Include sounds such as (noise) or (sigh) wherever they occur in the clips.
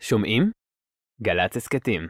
שומעים? גל"צ הסכתים.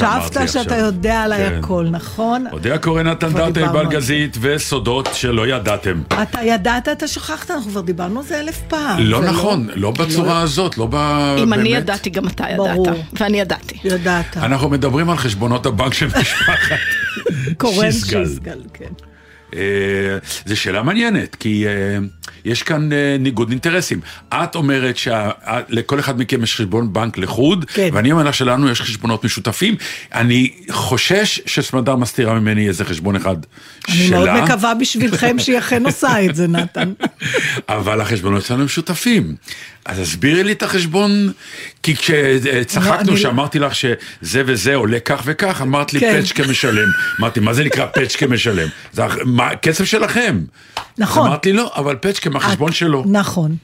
שאמרתי עכשיו. חשבת שאתה יודע עליי כן. הכל, נכון? אודיה קורא נתן על בלגזית וסודות שלא ידעתם. אתה ידעת, אתה שכחת, אנחנו כבר דיברנו על זה אלף פעם. לא זה נכון, לא בצורה הזאת, לא ב... אם אני. ידעתי, גם אתה ברור. ידעת. ואני ידעתי. ידעת. אנחנו מדברים על חשבונות הבנק של משפחת קורן שיסגל. שיסגל, כן. אה, זו שאלה מעניינת, כי אה, יש כאן אה, ניגוד אינטרסים. את אומרת שלכל אחד מכם יש חשבון בנק לחוד, כן. ואני אומר לך שלנו יש חשבונות משותפים. אני חושש שסמדר מסתירה ממני איזה חשבון אחד אני שלה. מאוד מקווה בשבילכם שהיא אכן עושה את זה, נתן. (laughs) אבל החשבונות שלנו משותפים. אז הסבירי לי את החשבון, כי כשצחקנו אני- שאמרתי לך שזה וזה עולה כך וכך, אמרת לי כן. פצ'קה משלם. אמרתי, מה זה נקרא פצ'קה משלם? זה כסף שלכם. נכון. אז אמרת לי, לא, אבל פצ'קה מהחשבון שלו. נכון.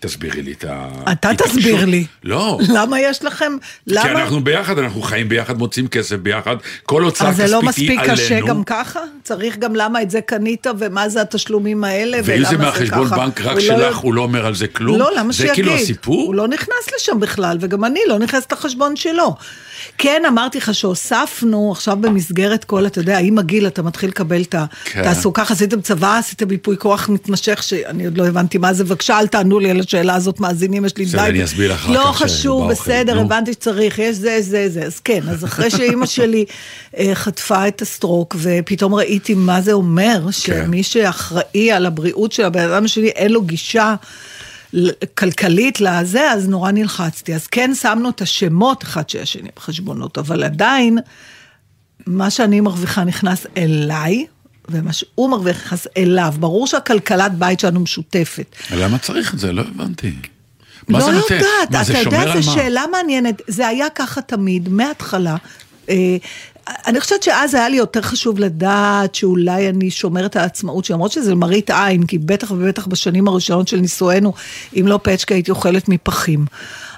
תסבירי לי את ה... אתה. תסביר לי. לא. למה יש לכם... כי למה? אנחנו ביחד, אנחנו חיים ביחד, מוצאים כסף ביחד, כל הוצאה אז כספית זה היא לא עלינו. מספיק קשה גם ככה? צריך גם למה את זה קנית ומה זה התשלומים האלה ולמה ואם זה זה ככה? מהחשבון בנק רק לא- שלך, הוא לא אומר על זה כלום? לא, למה זה שיגיד? כאילו הסיפור? הוא לא נכנס לשם בכלל, וגם אני לא נכנסת לחשבון שלו. כן, אמרתי לך שהוספנו עכשיו במסגרת כל, אתה יודע, עם הגיל אתה מתחיל לקבל את ה... כן. עשיתם צבא, עשיתם ייפוי כוח מתמשך, שאני עוד לא הבנתי מה זה, בבקשה, אל תענו לי על השאלה הזאת, מאזינים, יש לי די... אני אסביר לך אחר לא כך חשוב, שבאוכל, בסדר. הבנתי שצריך, יש זה, זה, זה. אז כן, אז אחרי שאימא שלי אה, חטפה את הסטרוק, ופתאום ראיתי מה זה אומר, כן. שמי שאחראי על הבריאות של הבן אדם שלי, אין לו גישה. כלכלית לזה, אז נורא נלחצתי. אז כן שמנו את השמות אחד של השני בחשבונות, אבל עדיין, מה שאני מרוויחה נכנס אליי, ומה שהוא מרוויח נכנס אליו. ברור שהכלכלת בית שלנו משותפת. למה צריך את זה? לא הבנתי. מה לא זה נותן? יודעת, מה, אתה יודע, זו? שאלה מעניינת. זה היה ככה תמיד, מההתחלה. אני חושבת שאז היה לי יותר חשוב לדעת שאולי אני שומרת על העצמאות שלי, למרות שזה מראית עין, כי בטח ובטח בשנים הראשונות של נישואינו, אם לא פצ'קה הייתי אוכלת מפחים.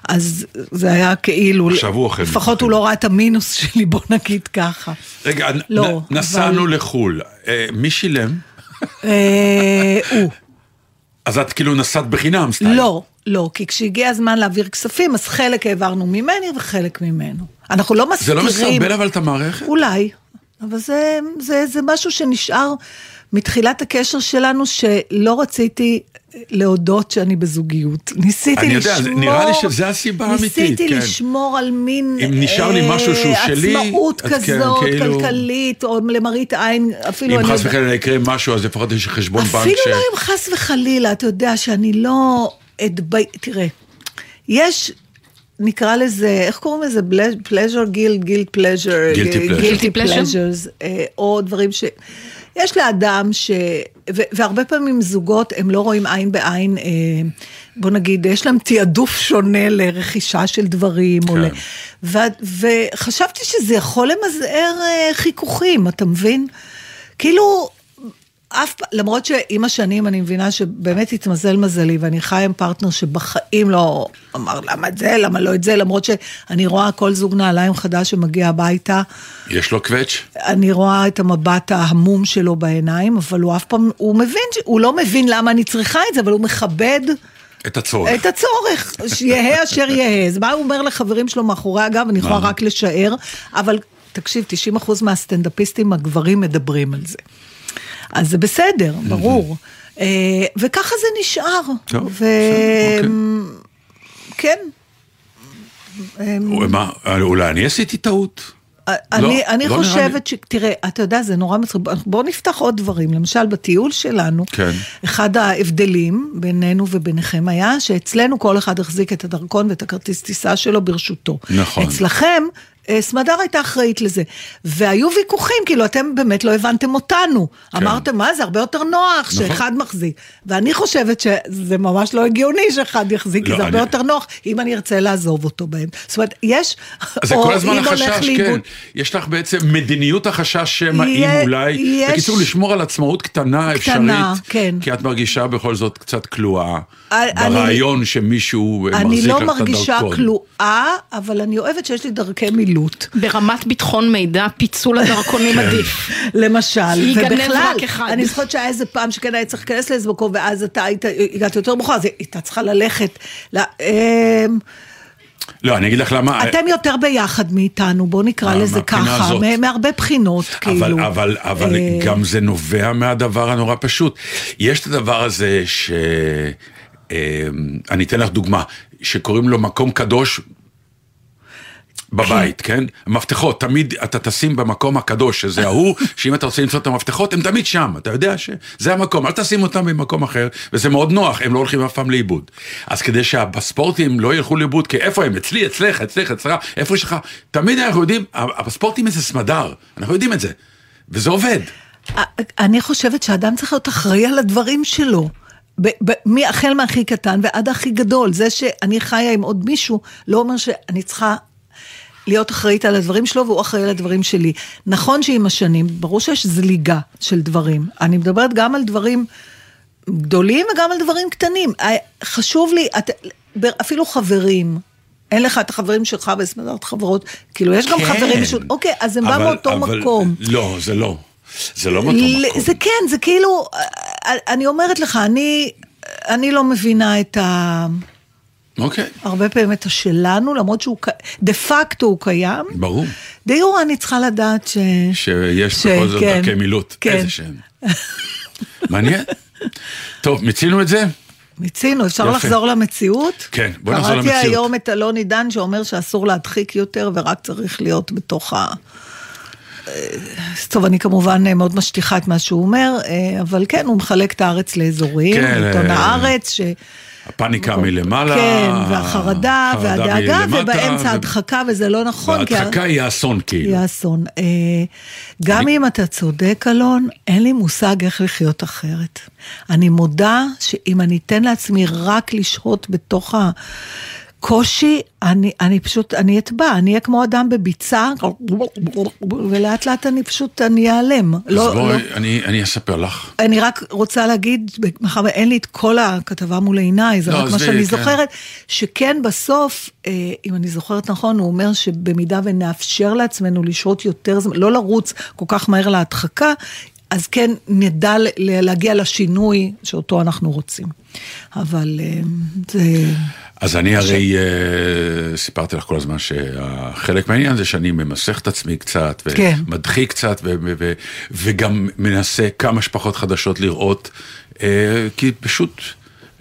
אז זה היה כאילו, עכשיו הוא אוכל לפחות מפחים. הוא לא ראה את המינוס שלי, בוא נגיד ככה. רגע, לא, נ- נסענו אבל- לחו"ל. אה, מי שילם? אה, הוא. (laughs) אז את כאילו נסעת בחינם, סטייל. לא, לא, כי כשהגיע הזמן להעביר כספים, אז חלק העברנו ממני וחלק ממנו. אנחנו לא זה מסתירים... לא מסרבל אבל את המערכת? אולי, אבל זה, זה, זה משהו שנשאר מתחילת הקשר שלנו, שלא רציתי להודות שאני בזוגיות. ניסיתי אני לשמור... יודע, זה- נראה לי שזה הסיבה האמיתית, ניסיתי כן. לשמור על מין... אם נשאר לי משהו שהוא אה, שלי, עצמאות כן, כזאת, כאילו- כלכלית, או למראית עין, אפילו... אם אני חס וחלילה יקרה משהו, אז לפחות יש חשבון בנק אפילו ש... לא אם חס וחלילה, אתה יודע שאני לא אתבי... תראה, יש, נקרא לזה, איך קוראים לזה? pleasure, guilt, guilt pleasure. Guilty pleasure. Guilty pleasure? pleasures, או דברים ש... יש לאדם ש... ו- והרבה פעמים זוגות, הם לא רואים עין בעין, אה, בוא נגיד, יש להם תעדוף שונה לרכישה של דברים. כן. ל... ו- וחשבתי שזה יכול למזער אה, חיכוכים, אתה מבין? כאילו, אף פעם, למרות שעם השנים אני מבינה שבאמת התמזל מזלי, ואני חיה עם פרטנר שבחיים לא אמר למה את זה, למה לא את זה, למרות שאני רואה כל זוג נעליים חדש שמגיע הביתה, יש לו קווץ'? אני רואה את המבט ההמום שלו בעיניים, אבל הוא אף פעם, הוא מבין, הוא לא מבין למה אני צריכה את זה, אבל הוא מכבד את הצורך. את הצורך, שיהא אשר יהא. אז מה הוא אומר לחברים שלו מאחורי הגב, אני יכולה? רק לשער, אבל תקשיב, 90% מהסטנדאפיסטים הגברים מדברים על זה. אז זה בסדר, ברור. אה, וככה זה נשאר. טוב, ו... בסדר, כן. מה, אולי אני עשיתי טעות. אני, לא אני לי. חושבת ש... תראה, אתה יודע, זה נורא מצחיק. בואו נפתח עוד דברים. למשל, בטיול שלנו, כן. אחד ההבדלים בינינו וביניכם היה שאצלנו כל אחד החזיק את הדרכון ואת הכרטיס טיסה שלו ברשותו. נכון. אצלכם... אה, סמדר הייתה אחראית לזה, והיו ויכוחים, כאילו אתם באמת לא הבנתם אותנו. כן. אמרתם, מה זה הרבה יותר נוח נכון. שאחד מחזיק. ואני חושבת שזה ממש לא הגיוני שאחד יחזיק, כי לא, זה הרבה אני- יותר נוח אם אני ארצה לעזוב אותו בהם. זאת אומרת, יש, זה כל הזמן החשש, כן. לאיבוד. יש לך בעצם מדיניות החשש שמא אם אולי, יש- בקיצור, לשמור על עצמאות קטנה קטנה, אפשרית, כן. כי את מרגישה בכל זאת קצת כלואה אני- ברעיון שמישהו אני מחזיק לא לך את מרגישה הדרכון. כלואה, אבל אני אוהבת שיש לי דרכי מילוט. ברמת ביטחון מידע, פיצול הדרכונים כן. עדיף. למשל, ובכלל, רק אחד. אני זוכרת שהיה איזה פעם שכן היה צריך להיכנס לאיזה מקום, ואז אתה היית, הגעת יותר מאוחר, אז הייתה צריכה ללכת. ל- אמ, לא, אני אגיד לך למה. אתם יותר ביחד מאיתנו, בואו נקרא אה, לזה ככה, הזאת. מהרבה בחינות, כאילו. אבל, אבל, אבל אה, גם זה נובע מהדבר הנורא פשוט. יש את הדבר הזה ש... אה, אני אתן לך דוגמה, שקוראים לו מקום קדוש בבית, כן? מפתחות, תמיד אתה תשים במקום הקדוש, שזה ההוא, שאם אתה רוצה למצוא את המפתחות, הם תמיד שם, אתה יודע שזה המקום, אל תשים אותם במקום אחר, וזה מאוד נוח, הם לא הולכים אף פעם לאיבוד. אז כדי שהפספורטים לא ילכו לאיבוד, כי איפה הם? אצלי, אצלך, אצלך, אצלך, איפה יש לך? תמיד אנחנו יודעים, הפספורטים זה סמדר, אנחנו יודעים את זה, וזה עובד. אני חושבת שאדם צריך להיות אחראי על הדברים שלו. ב- ב- מי- החל מהכי קטן ועד הכי גדול. זה שאני חיה עם עוד מישהו, לא אומר שאני צריכה להיות אחראית על הדברים שלו והוא אחראי על הדברים שלי. נכון שעם השנים, ברור שיש זליגה של דברים. אני מדברת גם על דברים גדולים וגם על דברים קטנים. אה, חשוב לי, את, אפילו חברים. אין לך את החברים שלך בסמדרת חברות, כאילו יש גם חברים, משו- אוקיי, אז זה בא כן. אבל- מאותו אבל- מקום. לא, זה לא. זה לא מאותו ל- מקום. זה כן, זה כאילו, אה, אני אומרת לך, אני, אני לא מבינה את ה... אוקיי, הרבה פעמים את השלנו, למרות שהוא, דה פקטו הוא קיים. ברור. דה יורה אני צריכה לדעת ש... שיש ש- בכל זאת כן, דרכי מילוט. כן. איזה שם. מעניין. טוב, מיצינו את זה? מיצינו, אפשר יפה. לחזור למציאות? כן, בוא נחזור קראתי למציאות. היום את אלון עידן שאומר שאסור להדחיק יותר ורק צריך להיות בתוך ה... טוב, אני כמובן מאוד משטיחה את מה שהוא אומר, אה, אבל כן, הוא מחלק את הארץ לאזורים, כן, עיתון אה, הארץ, ש... הפאניקה מלמעלה. כן, והחרדה, החרדה והדאגה, מלמטה, ובאמצע ו- ההדחקה, וזה לא נכון. כי ה- וההדחקה היא האסון כאילו. יהיה אסון. אה, גם אם אתה צודק, אלון, אין לי מושג איך לחיות אחרת. אני מודה שאם אני אתן לעצמי רק לשהות בתוך הקושי, אני, אני פשוט, אני אטבע, אני אהיה כמו אדם בביצה, ולאט לאט אני פשוט, אני אעלם. אז לא, לא, בואי, אני אני אספר לך. אני רק רוצה להגיד, מאחר ואין לי את כל הכתבה מול עיניי, זה לא, רק מה שאני כן. זוכרת, שכן בסוף, אה, אם אני זוכרת נכון, הוא אומר שבמידה ונאפשר לעצמנו לשהות יותר זמן, לא לרוץ כל כך מהר להדחקה, אז כן נדע להגיע לשינוי שאותו אנחנו רוצים. אבל אה, זה... אז אני הרי אה, סיפרתי לך כל הזמן שחלק מהעניין זה שאני ממסך את עצמי קצת, כן. ומדחיק קצת, ו- ו- ו- וגם מנסה כמה שפחות חדשות לראות, אה, כי פשוט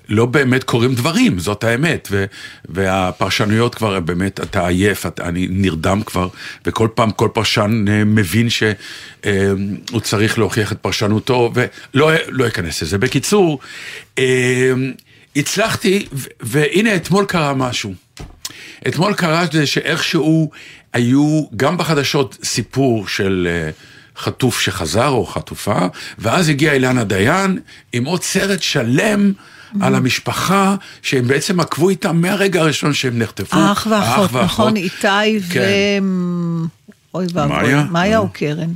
לא באמת קורים דברים, זאת האמת, ו- והפרשנויות כבר באמת, אתה עייף, אתה, אני נרדם כבר, וכל פעם כל פרשן אה, מבין שהוא צריך להוכיח את פרשנותו, ולא לא אכנס לזה. בקיצור, אה, הצלחתי, והנה אתמול קרה משהו. אתמול קרה זה שאיכשהו היו גם בחדשות סיפור של אה, חטוף שחזר או חטופה, ואז הגיע אילנה דיין עם עוד סרט שלם. על המשפחה שהם בעצם עקבו איתם מהרגע הראשון שהם נחטפו. האח ואחות, נכון, איתי ו... כן. אוי ואבוי, מאיה? מאיה או קרן?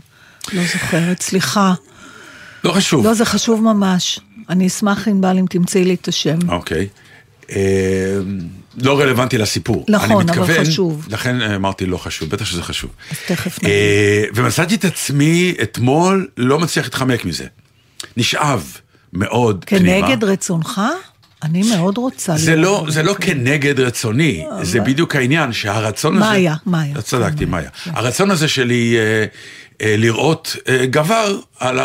לא זוכרת, סליחה. לא חשוב. לא, זה חשוב ממש. אני אשמח, ענבל, אם תמצאי לי את השם. אוקיי. אה, לא רלוונטי לסיפור. נכון, אבל חשוב. לכן אמרתי לא חשוב, בטח שזה חשוב. אז תכף נגיד. אה, ומצאתי את עצמי אתמול לא מצליח להתחמק מזה. נשאב מאוד פנימה. כנגד רצונך? אני מאוד רוצה זה לא, זה לא. כנגד רצוני, זה בדיוק העניין, שהרצון הזה... מאיה, מאיה. צדקתי, מאיה. הרצון הזה שלי אה, אה, לראות אה, גבר על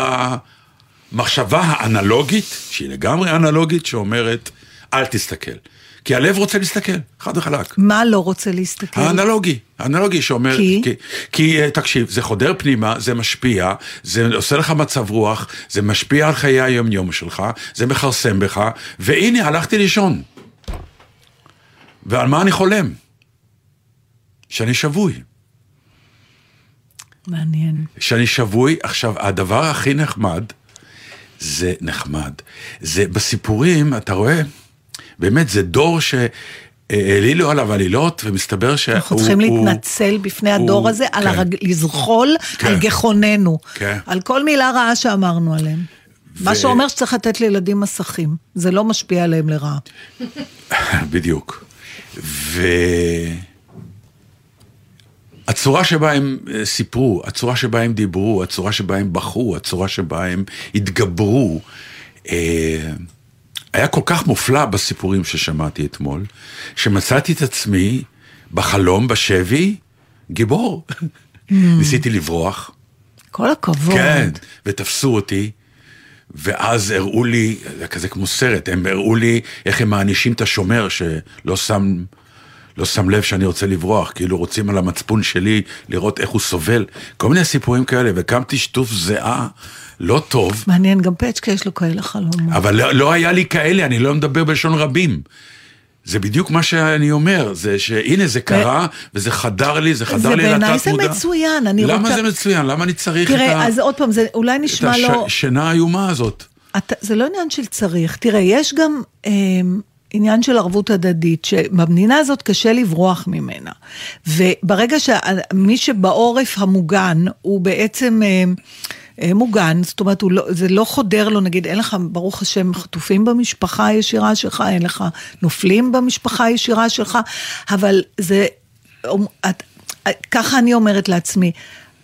המחשבה האנלוגית, שהיא לגמרי אנלוגית, שאומרת, אל תסתכל. כי הלב רוצה להסתכל, חד וחלק. מה לא רוצה להסתכל? האנלוגי, האנלוגי שאומר, כי? כי, כי אה, תקשיב, זה חודר פנימה, זה משפיע, זה עושה לך מצב רוח, זה משפיע על חיי היום-יום שלך, זה מכרסם בך, והנה, הלכתי לישון. ועל מה אני חולם? שאני שבוי. מעניין. שאני שבוי, עכשיו, הדבר הכי נחמד, זה נחמד. זה בסיפורים, אתה רואה, באמת, זה דור שהעלילו עליו עלילות, ומסתבר שהוא... אנחנו צריכים הוא- להתנצל בפני הדור הוא- הזה, על כן. הרג... לזחול כן. על גחוננו. כן. על כל מילה רעה שאמרנו עליהם. מה שאומר שצריך לתת לילדים מסכים. זה לא משפיע עליהם לרעה. (laughs) בדיוק. והצורה שבה הם אה, סיפרו, הצורה שבה הם דיברו, הצורה שבה הם בכו, הצורה שבה הם התגברו, אה, היה כל כך מופלא בסיפורים ששמעתי אתמול, שמצאתי את עצמי בחלום, בשבי, גיבור. ניסיתי לברוח. כל הכבוד. כן, ותפסו אותי, ואז הראו לי, זה כזה כמו סרט, הם הראו לי איך הם מענישים את השומר שלא שם, לא שם לב שאני רוצה לברוח, כאילו רוצים על המצפון שלי לראות איך הוא סובל, כל מיני סיפורים כאלה, וקמתי שטוף זיעה, לא טוב, מעניין, גם פצ'קה יש לו כאלה חלומות. אבל לא, לא היה לי כאלה, אני לא מדבר בלשון רבים. זה בדיוק מה שאני אומר, זה שהנה זה קרה, וזה חדר לי, זה חדר זה לי לתת מודע. בעיניי זה מצוין, אני למה רוצה- זה מצוין? למה אני צריך את ה... תראה, אז עוד פעם, זה אולי את נשמע לא... השינה האיומה הזאת. אתה, זה לא עניין של צריך. תראה, יש גם אה, עניין של ערבות הדדית, שבמדינה הזאת קשה לברוח ממנה. וברגע שמי שבעורף המוגן הוא בעצם... אה, אה, מוגן, זאת אומרת, לא, זה לא חודר לו, נגיד, אין לך, ברוך השם, חטופים במשפחה הישירה שלך, אין לך נופלים במשפחה הישירה שלך, אבל זה, את, ככה אני אומרת לעצמי,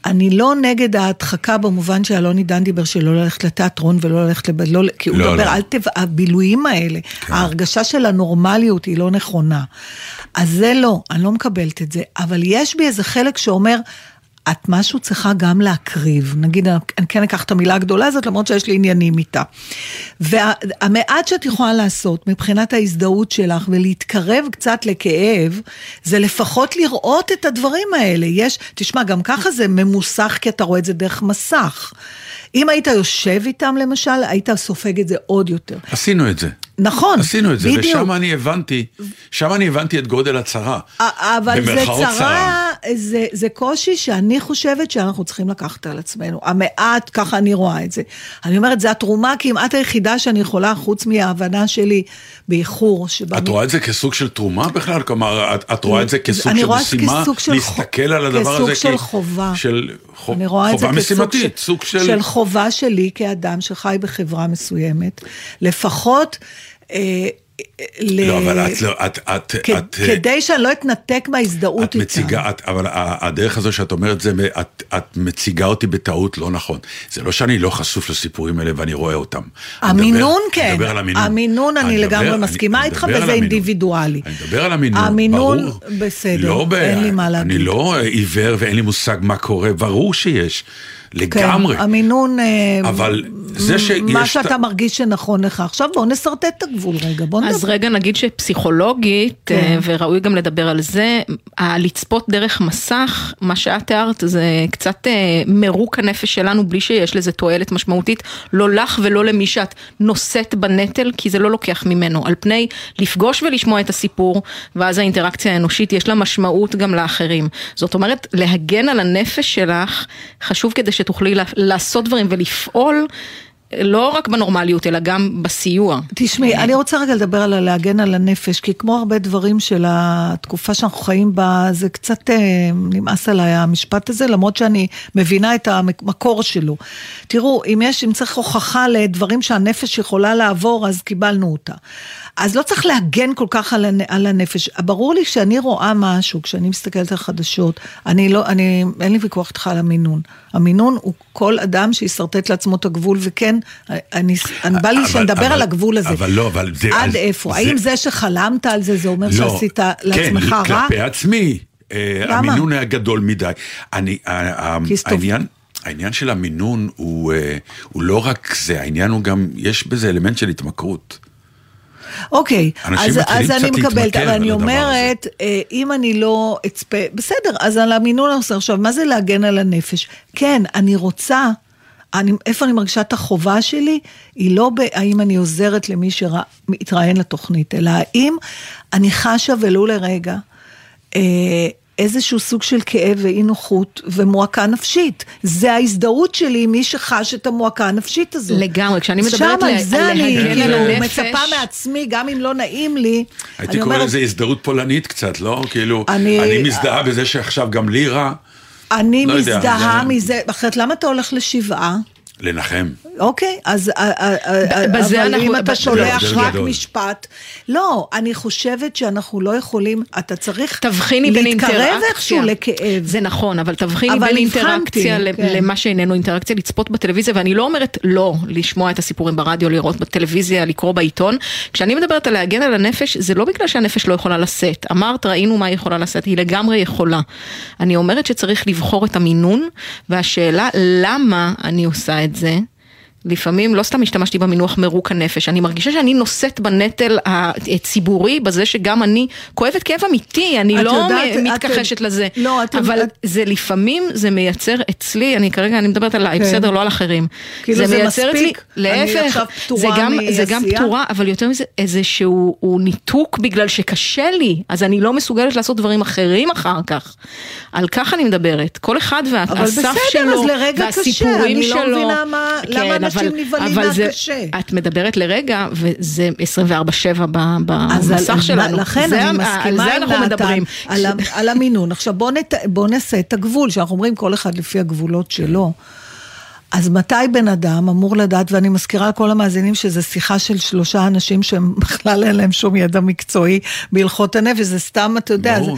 אני לא נגד ההדחקה במובן שאלוני דן דיבר שלא ללכת לתיאטרון ולא ללכת לב... לא, כי הוא לא, מדבר לא. על טבע, הבילויים האלה, כן. ההרגשה של הנורמליות היא לא נכונה. אז זה לא, אני לא מקבלת את זה, אבל יש בי איזה חלק שאומר, את משהו צריכה גם להקריב. נגיד, אני כן אקח את המילה הגדולה הזאת, למרות שיש לי עניינים איתה. והמעט שאת יכולה לעשות מבחינת ההזדהות שלך ולהתקרב קצת לכאב, זה לפחות לראות את הדברים האלה. יש, תשמע, גם ככה זה ממוסך, כי אתה רואה את זה דרך מסך. אם היית יושב איתם למשל, היית סופג את זה עוד יותר. עשינו את זה. נכון, עשינו את זה, בדיוק. ושם אני הבנתי, שם אני הבנתי את גודל הצרה. אבל זה במרכאות צרה, זה, זה קושי שאני חושבת שאנחנו צריכים לקחת על עצמנו. המעט, ככה אני רואה את זה. אני אומרת, זו התרומה כמעט היחידה שאני יכולה, חוץ מההבנה שלי באיחור. שבה את רואה את זה כסוג של תרומה בכלל? כלומר, את, את רואה את זה כסוג אני של רואה את זה משימה? כסוג של להסתכל על הדבר הזה? של כ- חובה. של חוב, אני רואה את זה חובה משימתית, של, סוג של... של חובה שלי כאדם שחי בחברה מסוימת, לפחות... אה, ל- לא, אבל את לא, את, את, כ- את, כדי שאני לא אתנתק מההזדהות את איתם. מציגה, את, אבל הדרך הזו שאת אומרת זה, את, את מציגה אותי בטעות לא נכון. זה לא שאני לא חשוף לסיפורים האלה ואני רואה אותם. אני מדבר- המינון אני כן, מדבר על המינון. המינון אני מדבר- לגמרי אני- מסכימה אני איתך וזה המינון. אינדיבידואלי. אני מדבר על המינון, המינון, ברור. בסדר, לא ב... אין לי מה להגיד. אני לא עיוור ואין לי מושג מה קורה, ברור שיש. לגמרי. כן, המינון, אה, אבל זה שיש... מה את- שאתה מרגיש שנכון לך. עכשיו בואו נשרטט את הגבול רגע, בואו אז נדבר. רגע נגיד שפסיכולוגית, כן. אה, וראוי גם לדבר על זה, הלצפות דרך מסך, מה שאת תיארת זה קצת אה, מרוק הנפש שלנו בלי שיש לזה תועלת משמעותית, לא לך ולא למי שאת נושאת בנטל, כי זה לא לוקח ממנו, על פני לפגוש ולשמוע את הסיפור, ואז האינטראקציה האנושית יש לה משמעות גם לאחרים. זאת אומרת, להגן על הנפש שלך, חשוב כדי שתוכלי לעשות דברים ולפעול. לא רק בנורמליות, אלא גם בסיוע. תשמעי, אני רוצה רגע לדבר על הלהגן על הנפש, כי כמו הרבה דברים של התקופה שאנחנו חיים בה, זה קצת אה, נמאס עליי המשפט הזה, למרות שאני מבינה את המקור שלו. תראו, אם יש, אם צריך הוכחה לדברים שהנפש יכולה לעבור, אז קיבלנו אותה. אז לא צריך להגן כל כך על, על הנפש. ברור לי שאני רואה משהו, כשאני מסתכלת על חדשות, אני לא, אני, אין לי ויכוח איתך על המינון. המינון הוא כל אדם שישרטט לעצמו את הגבול, וכן, אני, אני בא לי שנדבר אבל- על הגבול הזה. אבל לא, אבל זה... עד אז- איפה? זה- האם זה שחלמת על זה, זה אומר לא, שעשית לעצמך כן, רע? כלפי עצמי. אה, למה? המינון היה גדול מדי. אני, ה- ה- כיסטוף. העניין, העניין של המינון הוא, אה, הוא לא רק זה, העניין הוא גם, יש בזה אלמנט של התמכרות. אוקיי, אז, אז אני מקבלת, אבל אני אומרת, אה, אם אני לא אצפה, בסדר, אז על המינון עושה עכשיו, מה זה להגן על הנפש? כן, אני רוצה, אני, איפה אני מרגישה את החובה שלי, היא לא בהאם אני עוזרת למי שמתראיין לתוכנית, אלא האם אני חשה ולו לרגע. אה, איזשהו סוג של כאב ואי נוחות ומועקה נפשית. זה ההזדהות שלי עם מי שחש את המועקה הנפשית הזו. לגמרי, כשאני מדברת שם, ל- על זה על אני כאילו מצפה מעצמי, גם אם לא נעים לי. הייתי קורא לזה הזדהות פולנית קצת, לא? כאילו, אני- אני מזדהה בזה שעכשיו גם לי רע, אני לא מזדהה זה- מזה, אחרת למה אתה הולך לשבעה? לנחם. אוקיי, אז אה, אה, אה, בזה אבל אנחנו- אם זה אתה שולח רק. משפט, לא, אני חושבת שאנחנו לא יכולים, אתה צריך תבחיני בין להתקרב אינטראקציה. איכשהו לכאב. זה נכון, אבל תבחיני אבל בין אינטראקציה ל- כן. למה שאיננו אינטראקציה, לצפות בטלוויזיה, ואני לא אומרת לא לשמוע את הסיפורים ברדיו, לראות בטלוויזיה, לקרוא בעיתון. כשאני מדברת על להגן על הנפש, זה לא בגלל שהנפש לא יכולה לשאת. אמרת, ראינו מה היא יכולה לשאת, היא לגמרי יכולה. אני אומרת שצריך לבחור את המינון, והשאלה למה אני עושה את זה. לפעמים לא סתם השתמשתי במינוח מרוק הנפש, אני מרגישה שאני נושאת בנטל הציבורי בזה שגם אני כואבת כאב אמיתי, אני לא יודעת, מ- את- מתכחשת לזה, לא, את- אבל את- זה לפעמים, זה מייצר אצלי, אני כרגע, אני מדברת עליי, כן. בסדר, לא על אחרים. כאילו זה מייצר מספיק, אצלי, אני להפך, עכשיו פטורה זה גם, זה גם מעשייה. פטורה, אבל יותר מזה, איזשהו הוא ניתוק בגלל שקשה לי, אז אני לא מסוגלת לעשות דברים אחרים אחר כך. על כך אני מדברת, כל אחד אבל והסף בסדר, שלו, אז לרגע קשה, והסיפורים אני לא שלו. מבינה מה- למה כן, אנשים אבל- נבהלים אבל זה- מהקשה. את מדברת לרגע, וזה 24-7 ב- אז על- במסך שלנו. לכן זה אני מסכימה על זה עם אנחנו מדברים. על, על המינון. עכשיו בוא, נת, בוא נעשה את הגבול, שאנחנו אומרים כל אחד לפי הגבולות שלו. אז מתי בן אדם אמור לדעת, ואני מזכירה לכל המאזינים שזו שיחה של שלושה אנשים שהם בכלל אין להם שום ידע מקצועי בהלכות הנפש, זה סתם, אתה יודע, זה, ברור.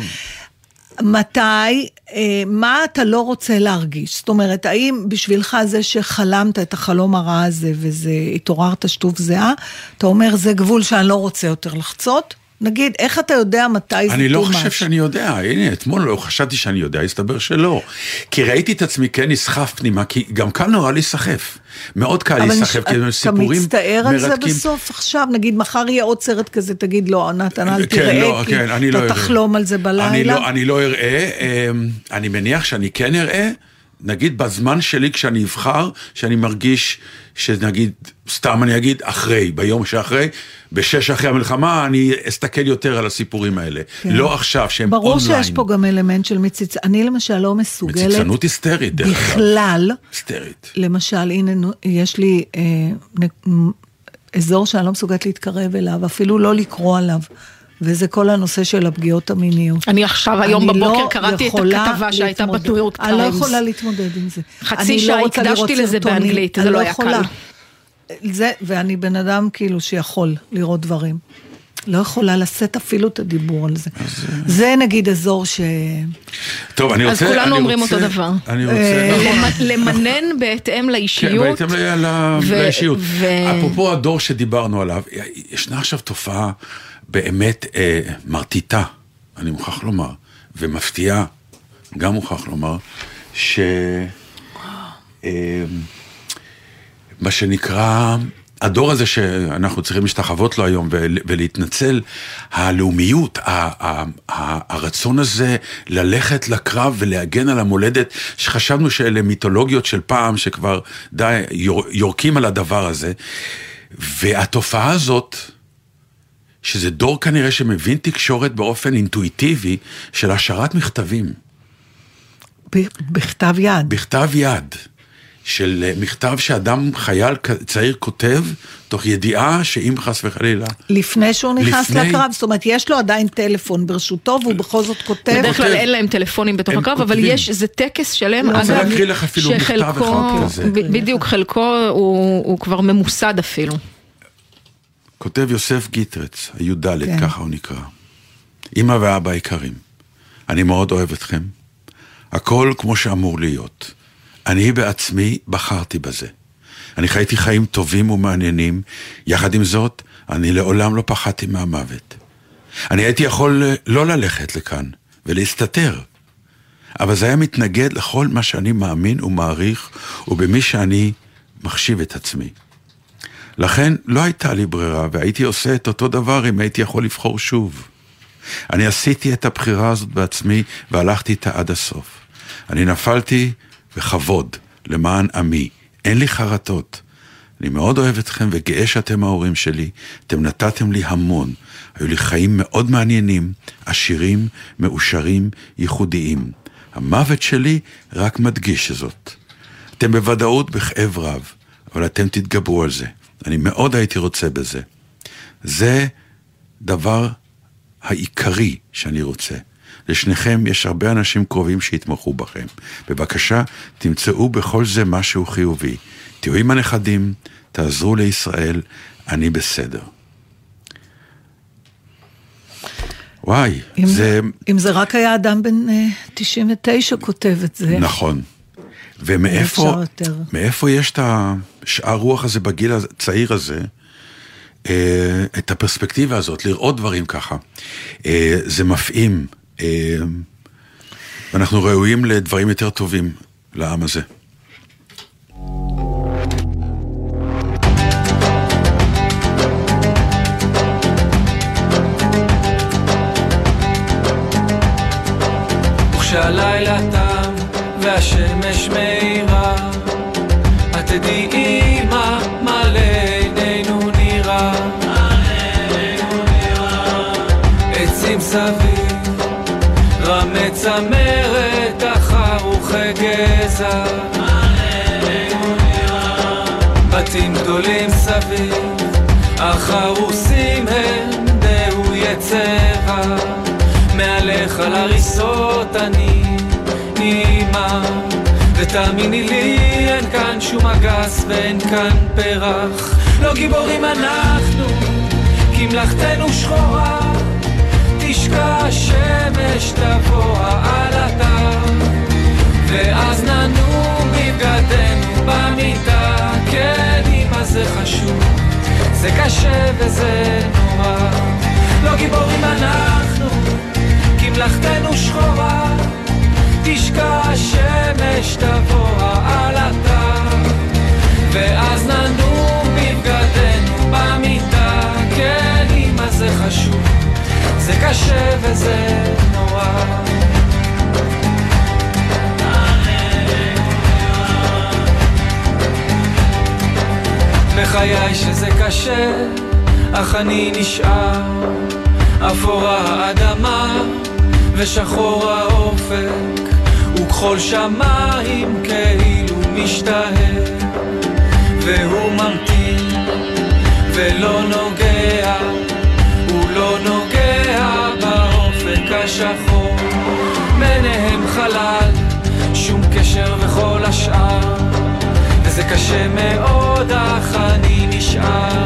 מתי, אה, מה אתה לא רוצה להרגיש? זאת אומרת, האם בשבילך זה שחלמת את החלום הרע הזה וזה התעוררת שטוף זיעה, אתה אומר זה גבול שאני לא רוצה יותר לחצות? נגיד, איך אתה יודע מתי זה אני לא too חושב much? שאני יודע, הנה, אתמול לא חשבתי שאני יודע, הסתבר שלא. כי ראיתי את עצמי כן נסחף פנימה, כי גם קל נורא להיסחף. מאוד קל להיסחף, כי זה אתה סיפורים מצטער על זה מרתקים. בסוף עכשיו? נגיד, מחר יהיה עוד סרט כזה, תגיד, לא, נתן, אל כן, תראה, לא, כי כן, לא אתה אראה. תחלום על זה בלילה. אני לא, אני לא אראה, אמ, אני מניח שאני כן אראה, נגיד בזמן שלי כשאני אבחר, שאני מרגיש שנגיד, סתם אני אגיד, אחרי, ביום שאחרי, בשש אחרי המלחמה, אני אסתכל יותר על הסיפורים האלה. כן. לא עכשיו, שהם ברור אונליין. שיש פה גם אלמנט של מציצ... אני למשל לא מסוגלת מציצנות היסטרית, דרך אגב. בכלל. היסטרית. למשל, הנה, יש לי אה, נ- אזור שאני לא מסוגלת להתקרב אליו, אפילו לא לקרוא עליו, וזה כל הנושא של הפגיעות המיניות. אני עכשיו, היום אני בבוקר לא קראתי את הכתבה שהייתה. בניו יורק אני לא טיימס. יכולה להתמודד עם זה. חצי אני שעה לא הקדשתי לזה סרטונים, באנגלית, אני זה לא לא היה יכולה. קל. זה, ואני בן אדם כאילו שיכול לראות דברים. לא יכולה לשאת אפילו את הדיבור על זה. זה נגיד אזור ש... טוב, אני אז רוצה... כולנו אני אומרים רוצה- אותו דבר. אני רוצה... למ- למנן בהתאם כן, לאישיות. בהתאם ל- ו- לאישיות. ו- אפרופו הדור שדיברנו עליו, ישנה עכשיו תופעה באמת אה, מרטיטה, אני מוכרח לומר, ומפתיעה, גם מוכרח לומר, ש... אה, מה שנקרא, הדור הזה שאנחנו צריכים להשתחוות לו היום ול- ולהתנצל, הלאומיות, הרצון הזה ללכת לקרב ולהגן על המולדת, שחשבנו שאלה מיתולוגיות של פעם, שכבר די יור- יורקים על הדבר הזה, והתופעה הזאת, שזה דור כנראה שמבין תקשורת באופן אינטואיטיבי של השארת מכתבים. ב- בכתב יד. בכתב יד, של אה, מכתב שאדם, חייל צעיר כותב, תוך ידיעה שאם חס וחלילה... לפני שהוא נכנס לפני- לקרב, זאת אומרת, יש לו עדיין טלפון ברשותו, והוא בכל זאת כותב. בדרך כלל. אין להם טלפונים בתוך הקרב, אבל כותבים. יש, זה טקס שלם, לא, אני רוצה אגב, להקריא לך אפילו מכתב שחלקו- אחד כזה. ב- בדיוק, חלקו הוא הוא כבר ממוסד אפילו. כותב יוסף גיטרץ, הי"ד, כן. ככה הוא נקרא. אמא ואבא יקרים, אני מאוד אוהב אתכם. הכל כמו שאמור להיות. אני בעצמי בחרתי בזה. אני חייתי חיים טובים ומעניינים, יחד עם זאת, אני לעולם לא פחדתי מהמוות. אני הייתי יכול אה, לא ללכת לכאן ולהסתתר, אבל זה היה מתנגד לכל מה שאני מאמין ומעריך ובמי שאני מחשיב את עצמי. לכן לא הייתה לי ברירה, והייתי עושה את אותו דבר אם הייתי יכול לבחור שוב. אני עשיתי את הבחירה הזאת בעצמי והלכתי איתה עד הסוף. אני נפלתי בכבוד למען עמי, אין לי חרטות. אני מאוד אוהב אתכם וגאה שאתם ההורים שלי, אתם נתתם לי המון. היו לי חיים מאוד מעניינים, עשירים, מאושרים, ייחודיים. המוות שלי רק מדגיש זאת. אתם בוודאות בכאב רב, אבל אתם תתגברו על זה. אני מאוד הייתי רוצה בזה. זה דבר העיקרי שאני רוצה. לשניכם יש הרבה אנשים קרובים שיתמכו בכם. בבקשה, תמצאו בכל זה משהו חיובי. תהיו עם הנכדים, תעזרו לישראל, אני בסדר. וואי, אם זה... אם זה רק היה אדם בן אה, 99 כותב את זה. נכון. ומאיפה. מאיפה יש את השאר רוח הזה בגיל הצעיר הזה, אה, את הפרספקטיבה הזאת, לראות דברים ככה. אה, זה מפעים, אה, ואנחנו ראויים לדברים יותר טובים לעם הזה. וכשהלילה תם והשמש את תדעי אמא החרוסים הם דהויי צבע. מעליך על הריסות אני אימא ותאמיני לי כאן שום אגס ואין כאן פרח. לא גיבורים אנחנו כי מלאכתנו שחורה. תשקע השמש תבוא העלתה ואז ננום בבגדנו במיטה. כן אמא זה חשוב זה קשה וזה נורא. לא גיבורים אנחנו כי מלאכתנו שחורה, תשקע השמש תבוא העלתה, ואז ננום בבגדנו במיטה, כן אמא זה חשוב, זה קשה וזה נורא. בחיי שזה קשה, אך אני נשאר, אפורה האדמה ושחור האופק, וכחול שמיים כאילו משתהה, והוא ממתין ולא נוגע, הוא לא נוגע באופק השחור, ביניהם חלל, שום קשר וכל השאר, וזה קשה מאוד אך אני נשאר.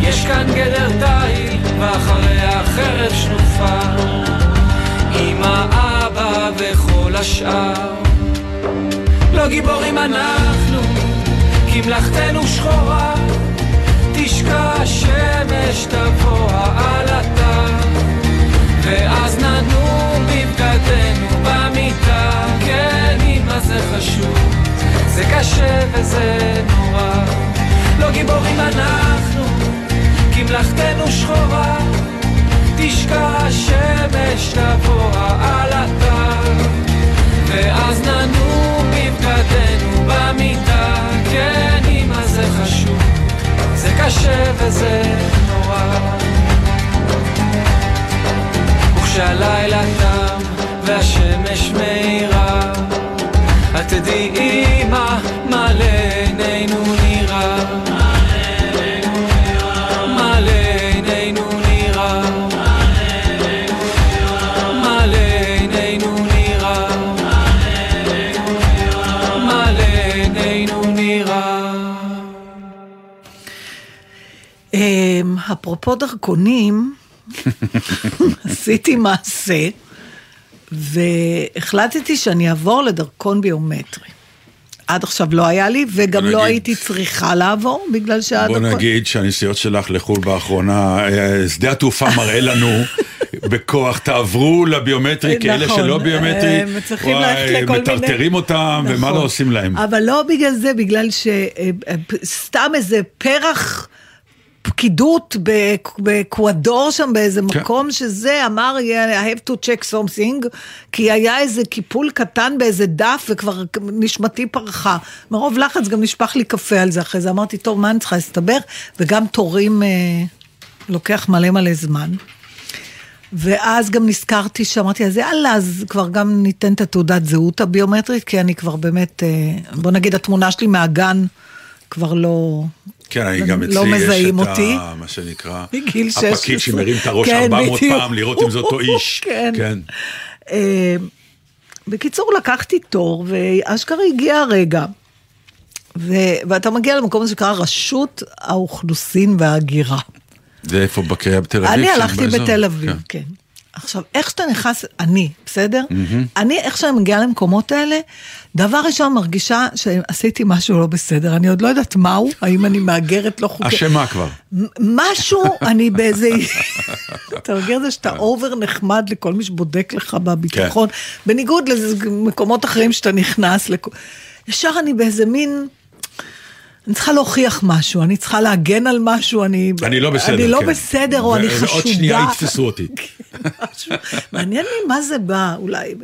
יש כאן גדר תיל, ואחריה חרב שנופה, אמא, אבא וכל השאר. לא גיבורים אנחנו, כי מלאכתנו שחורה, תשקע השמש תבוא העלתה, ואז ננום בבגדנו במיטה, כן, אמא זה חשוב, זה קשה וזה נורא. לא גיבורים אנחנו, כי מלאכתנו שחורה, תשקע השמש תבוא העלתה, ואז ננום בבגדנו במיטה, כן אמא זה חשוב, זה קשה וזה נורא. וכשהלילה תם והשמש מאירה, את תדעי אמא מה לעינינו נראה. אפרופו דרכונים, (laughs) עשיתי מעשה, והחלטתי שאני אעבור לדרכון ביומטרי. עד עכשיו לא היה לי, וגם לא נגיד- הייתי צריכה לעבור, בגלל בוא שהדרכון... נגיד שהנסיעות שלך לחו"ל באחרונה, אה, שדה התעופה מראה לנו (laughs) בכוח, תעברו לביומטרי, כי אלה נכון, שלא ביומטרי, לכל מיני- מטרטרים אותם, ומה נכון. לא עושים להם. אבל לא בגלל זה, בגלל שסתם איזה פרח פקידות בק- באקוודור שם באיזה כן. מקום שזה אמר I have to check something, כי היה איזה קיפול קטן באיזה דף וכבר נשמתי פרחה. מרוב לחץ גם נשפך לי קפה על זה אחרי זה, אמרתי, טוב, מה אני צריכה להסתבך? וגם תורים אה, לוקח מלא מלא זמן. ואז גם נזכרתי שאמרתי, אז יאללה, אז כבר גם ניתן את התעודת זהות הביומטרית, כי אני כבר באמת, אה, בוא נגיד, התמונה שלי מהגן כבר לא... כן, אני גם לא אצלי יש מזהים את אותי. ה... מה שנקרא, מגיל 16. הפקיד שמרים את הראש כן, 400 בדיוק. פעם, לראות אם זה אותו (laughs) איש. כן. כן. אה, בקיצור, לקחתי תור, ואשכרה הגיע הרגע. ו... ואתה מגיע למקום הזה שנקרא רשות האוכלוסין וההגירה. זה איפה בקריה בתל אביב? אני הלכתי? בתל אביב, כן. כן. עכשיו, איך שאתה נכנס, אני, בסדר? אני, איך שאני מגיעה למקומות האלה, דבר ראשון מרגישה שעשיתי משהו לא בסדר. אני עוד לא יודעת מהו, האם אני מהגרת לא חוקית. אשמה כבר. משהו, אני באיזה... אתה מכיר את זה שאתה אובר נחמד לכל מי שבודק לך בביטחון, בניגוד למקומות אחרים שאתה נכנס, לכ- ישר אני באיזה מין... אני צריכה להוכיח משהו, אני צריכה להגן על משהו, אני... אני לא בסדר, אני לא כן. בסדר, או ו- אני ועוד חשודה. שנייה יתפסו אותי. (laughs) מעניין לי מה זה בא, אולי...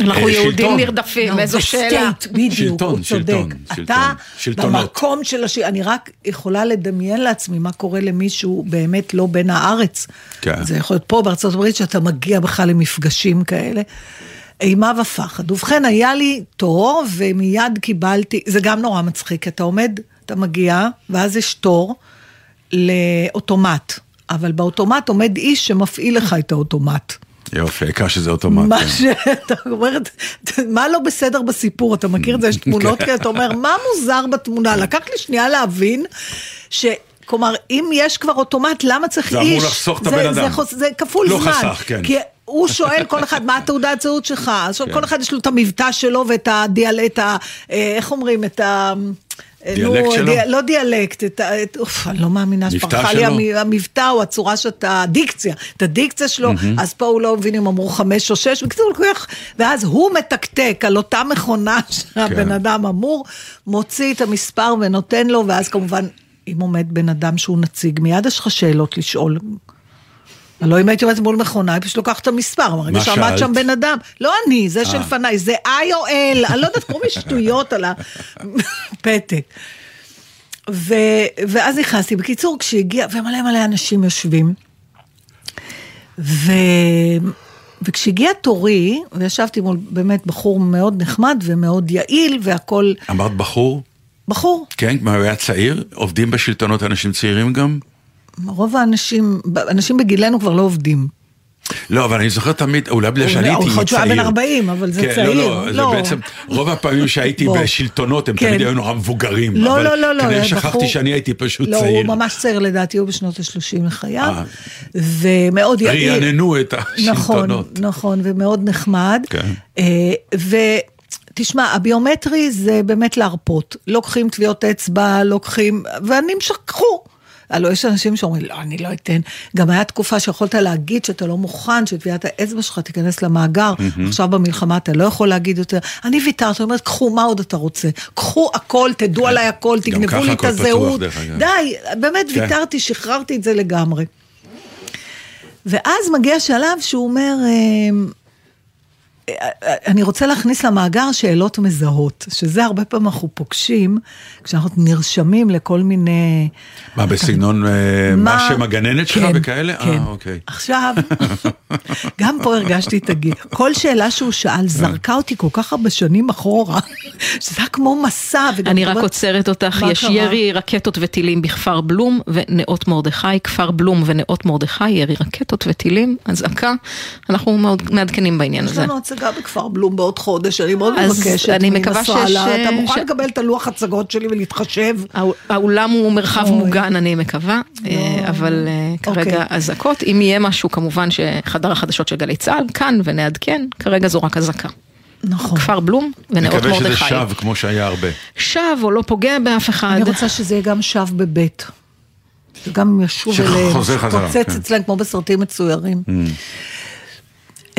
אנחנו אה, יהודים. נרדפים, איזו שאלה. בדיוק, שלטון, הוא צודק. שלטון, אתה שלטון, שלטונות. במקום של הש... אני רק יכולה לדמיין לעצמי מה קורה למישהו באמת לא בין הארץ. כן. זה יכול להיות פה בארצות הברית, שאתה מגיע בכלל למפגשים כאלה. אימה ופחד. ובכן, היה לי תור, ומיד קיבלתי, זה גם נורא מצחיק, אתה עומד, אתה מגיע, ואז יש תור לאוטומט. אבל באוטומט עומד איש שמפעיל לך את האוטומט. יופי, העיקר שזה אוטומט. מה כן. שאתה אומר, מה לא בסדר בסיפור, אתה מכיר את זה, יש תמונות (laughs) כאלה, אתה אומר, מה מוזר בתמונה? לקח לי שנייה להבין ש... כלומר, אם יש כבר אוטומט, למה צריך זה איש? אמור לחסוך את זה- הבן זה אדם. חוס- זה כפול לא זמן. חסך, כן. כי הוא שואל כל אחד, מה התעודת זהות שלך? עכשיו כן. כל אחד יש לו את המבטא שלו ואת הדיאלקט, ה- אה, איך אומרים, את ה... אה, דיאלקט שלו? די- לא דיאלקט, את ה... את- אוף, אני לא מאמינה שפרחה לי המבטא או הצורה שאתה, הדיקציה, את הדיקציה שלו, אז פה הוא לא מבין אם אמרו חמש או שש, בקיצור, הוא לוקח, ואז הוא מתקתק על אותה מכונה (laughs) שהבן כן. אדם אמור, מוציא את המספר ונותן לו, ואז כמובן, אם עומד בן אדם שהוא נציג, מיד יש לך שאלות לשאול. הלוא אם הייתי עומדת מול מכונה, היא פשוט לוקחת את המספר, מה שעמד שאלת? שם בן אדם. לא אני, זה שלפניי, זה I או L, אני לא יודעת, כל מיני שטויות על הפתק. (laughs) ו, ואז נכנסתי. בקיצור, כשהגיע, ומלא מלא אנשים יושבים, ו, וכשהגיע תורי, וישבתי מול באמת בחור מאוד נחמד ומאוד יעיל, והכול, אמרת בחור? בחור, כן, הוא היה צעיר? עובדים בשלטונות אנשים צעירים גם? רוב האנשים, אנשים בגילנו כבר לא עובדים. לא, אבל אני זוכר תמיד, אולי בגלל שאני הייתי להיות שהוא צעיר. היה בן 40, אבל זה כן, צעיר. לא, לא, זה לא. בעצם, רוב הפעמים שהייתי. בשלטונות, הם כן. תמיד היו נורא מבוגרים. לא, לא, לא, לא, כנראה שכחתי שאני הייתי פשוט לא, צעיר. הוא ממש צעיר לדעתי, הוא בשנות ה-30 לחייו, אה. ומאוד יעיל. רעננו את נכון, השלטונות. נכון, ומאוד נחמד. כן. אה, ותשמע, הביומטרי זה באמת להרפות. לוקחים טביעות אצבע, לוקחים, ואני משכחו. הלוא יש אנשים שאומרים, לא, אני לא אתן. גם היה תקופה שיכולת להגיד שאתה לא מוכן שטביעת האצבע שלך תיכנס למאגר. עכשיו במלחמה אתה לא יכול להגיד יותר. אני ויתרתי, אומרת, קחו, מה עוד אתה רוצה? קחו הכל, תדעו עליי הכל, תגנבו לי את הזהות. די, באמת כן. ויתרתי, שחררתי את זה לגמרי. ואז מגיע שלב שהוא אומר, אמ, אני רוצה להכניס למאגר שאלות מזהות, שזה הרבה פעמים אנחנו פוגשים כשאנחנו נרשמים לכל מיני... מה, בסגנון אה, מה שם הגננת שלך כן, וכאלה? כן. אה, אוקיי. עכשיו, (laughs) גם פה הרגשתי את הגיל. כל שאלה שהוא שאל זרקה אותי כל כך הרבה שנים אחורה, (laughs) שזה היה כמו מסע. אני רק עוצרת אותך, מה יש קרה? ירי רקטות וטילים בכפר בלום ונאות מרדכי, כפר בלום ונאות מרדכי, ירי רקטות וטילים, אזעקה, אנחנו מאוד מעדכנים בעניין הזה. הצגה בכפר בלום בעוד חודש, אני מאוד אז מבקשת אני מקווה שיש, אתה מוכן ש- לקבל את הלוח הצגות שלי ולהתחשב? האו- האולם הוא מרחב אוי. מוגן, אני מקווה, אה, אבל אה, כרגע אוקיי. אזעקות. אם יהיה משהו, כמובן שחדר החדשות של גלי צה"ל, כאן ונעדכן, כרגע זו רק אזעקה. נכון. כפר בלום ונאות מקווה שזה מרדכי. שב כמו שהיה הרבה. שב או לא פוגע באף אחד. אני רוצה שזה יהיה גם שב בבית. שגם ישוב שחוזר אליהם, חזרה, שפוצץ כן. אצלם כמו בסרטים מצוירים.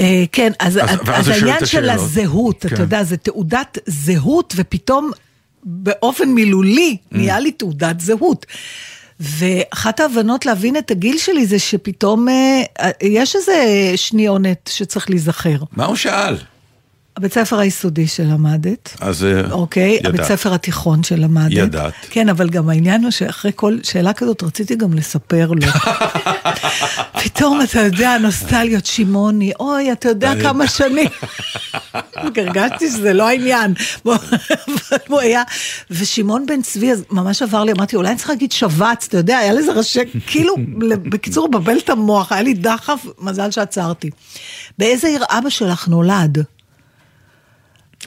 אה, כן, אז, אז- אז, העניין של. הזהות, כן. אתה יודע, זה תעודת זהות, ופתאום באופן מילולי נהיה לי תעודת זהות. ואחת ההבנות להבין את הגיל שלי זה שפתאום אה, יש איזה שניונת שצריך להיזכר. מה הוא שאל? הבית ספר היסודי שלמדת. אז אה, אוקיי, ידעת. הבית ספר התיכון שלמדת. ידעת. כן, אבל גם העניין הוא שאחרי כל שאלה כזאת רציתי גם לספר לו. (laughs) פתאום, אתה יודע, נוסטליות, שמעוני, אוי, אתה יודע כמה שנים. (laughs) הרגשתי שזה לא העניין. הוא היה, ושמעון בן צבי, אז ממש עבר לי, אמרתי, אולי אני צריכה להגיד שבץ, אתה יודע, היה לזה ראשי, כאילו, בקיצור, בבל את המוח, היה לי דחף, מזל שעצרתי. באיזה עיר אבא שלך נולד?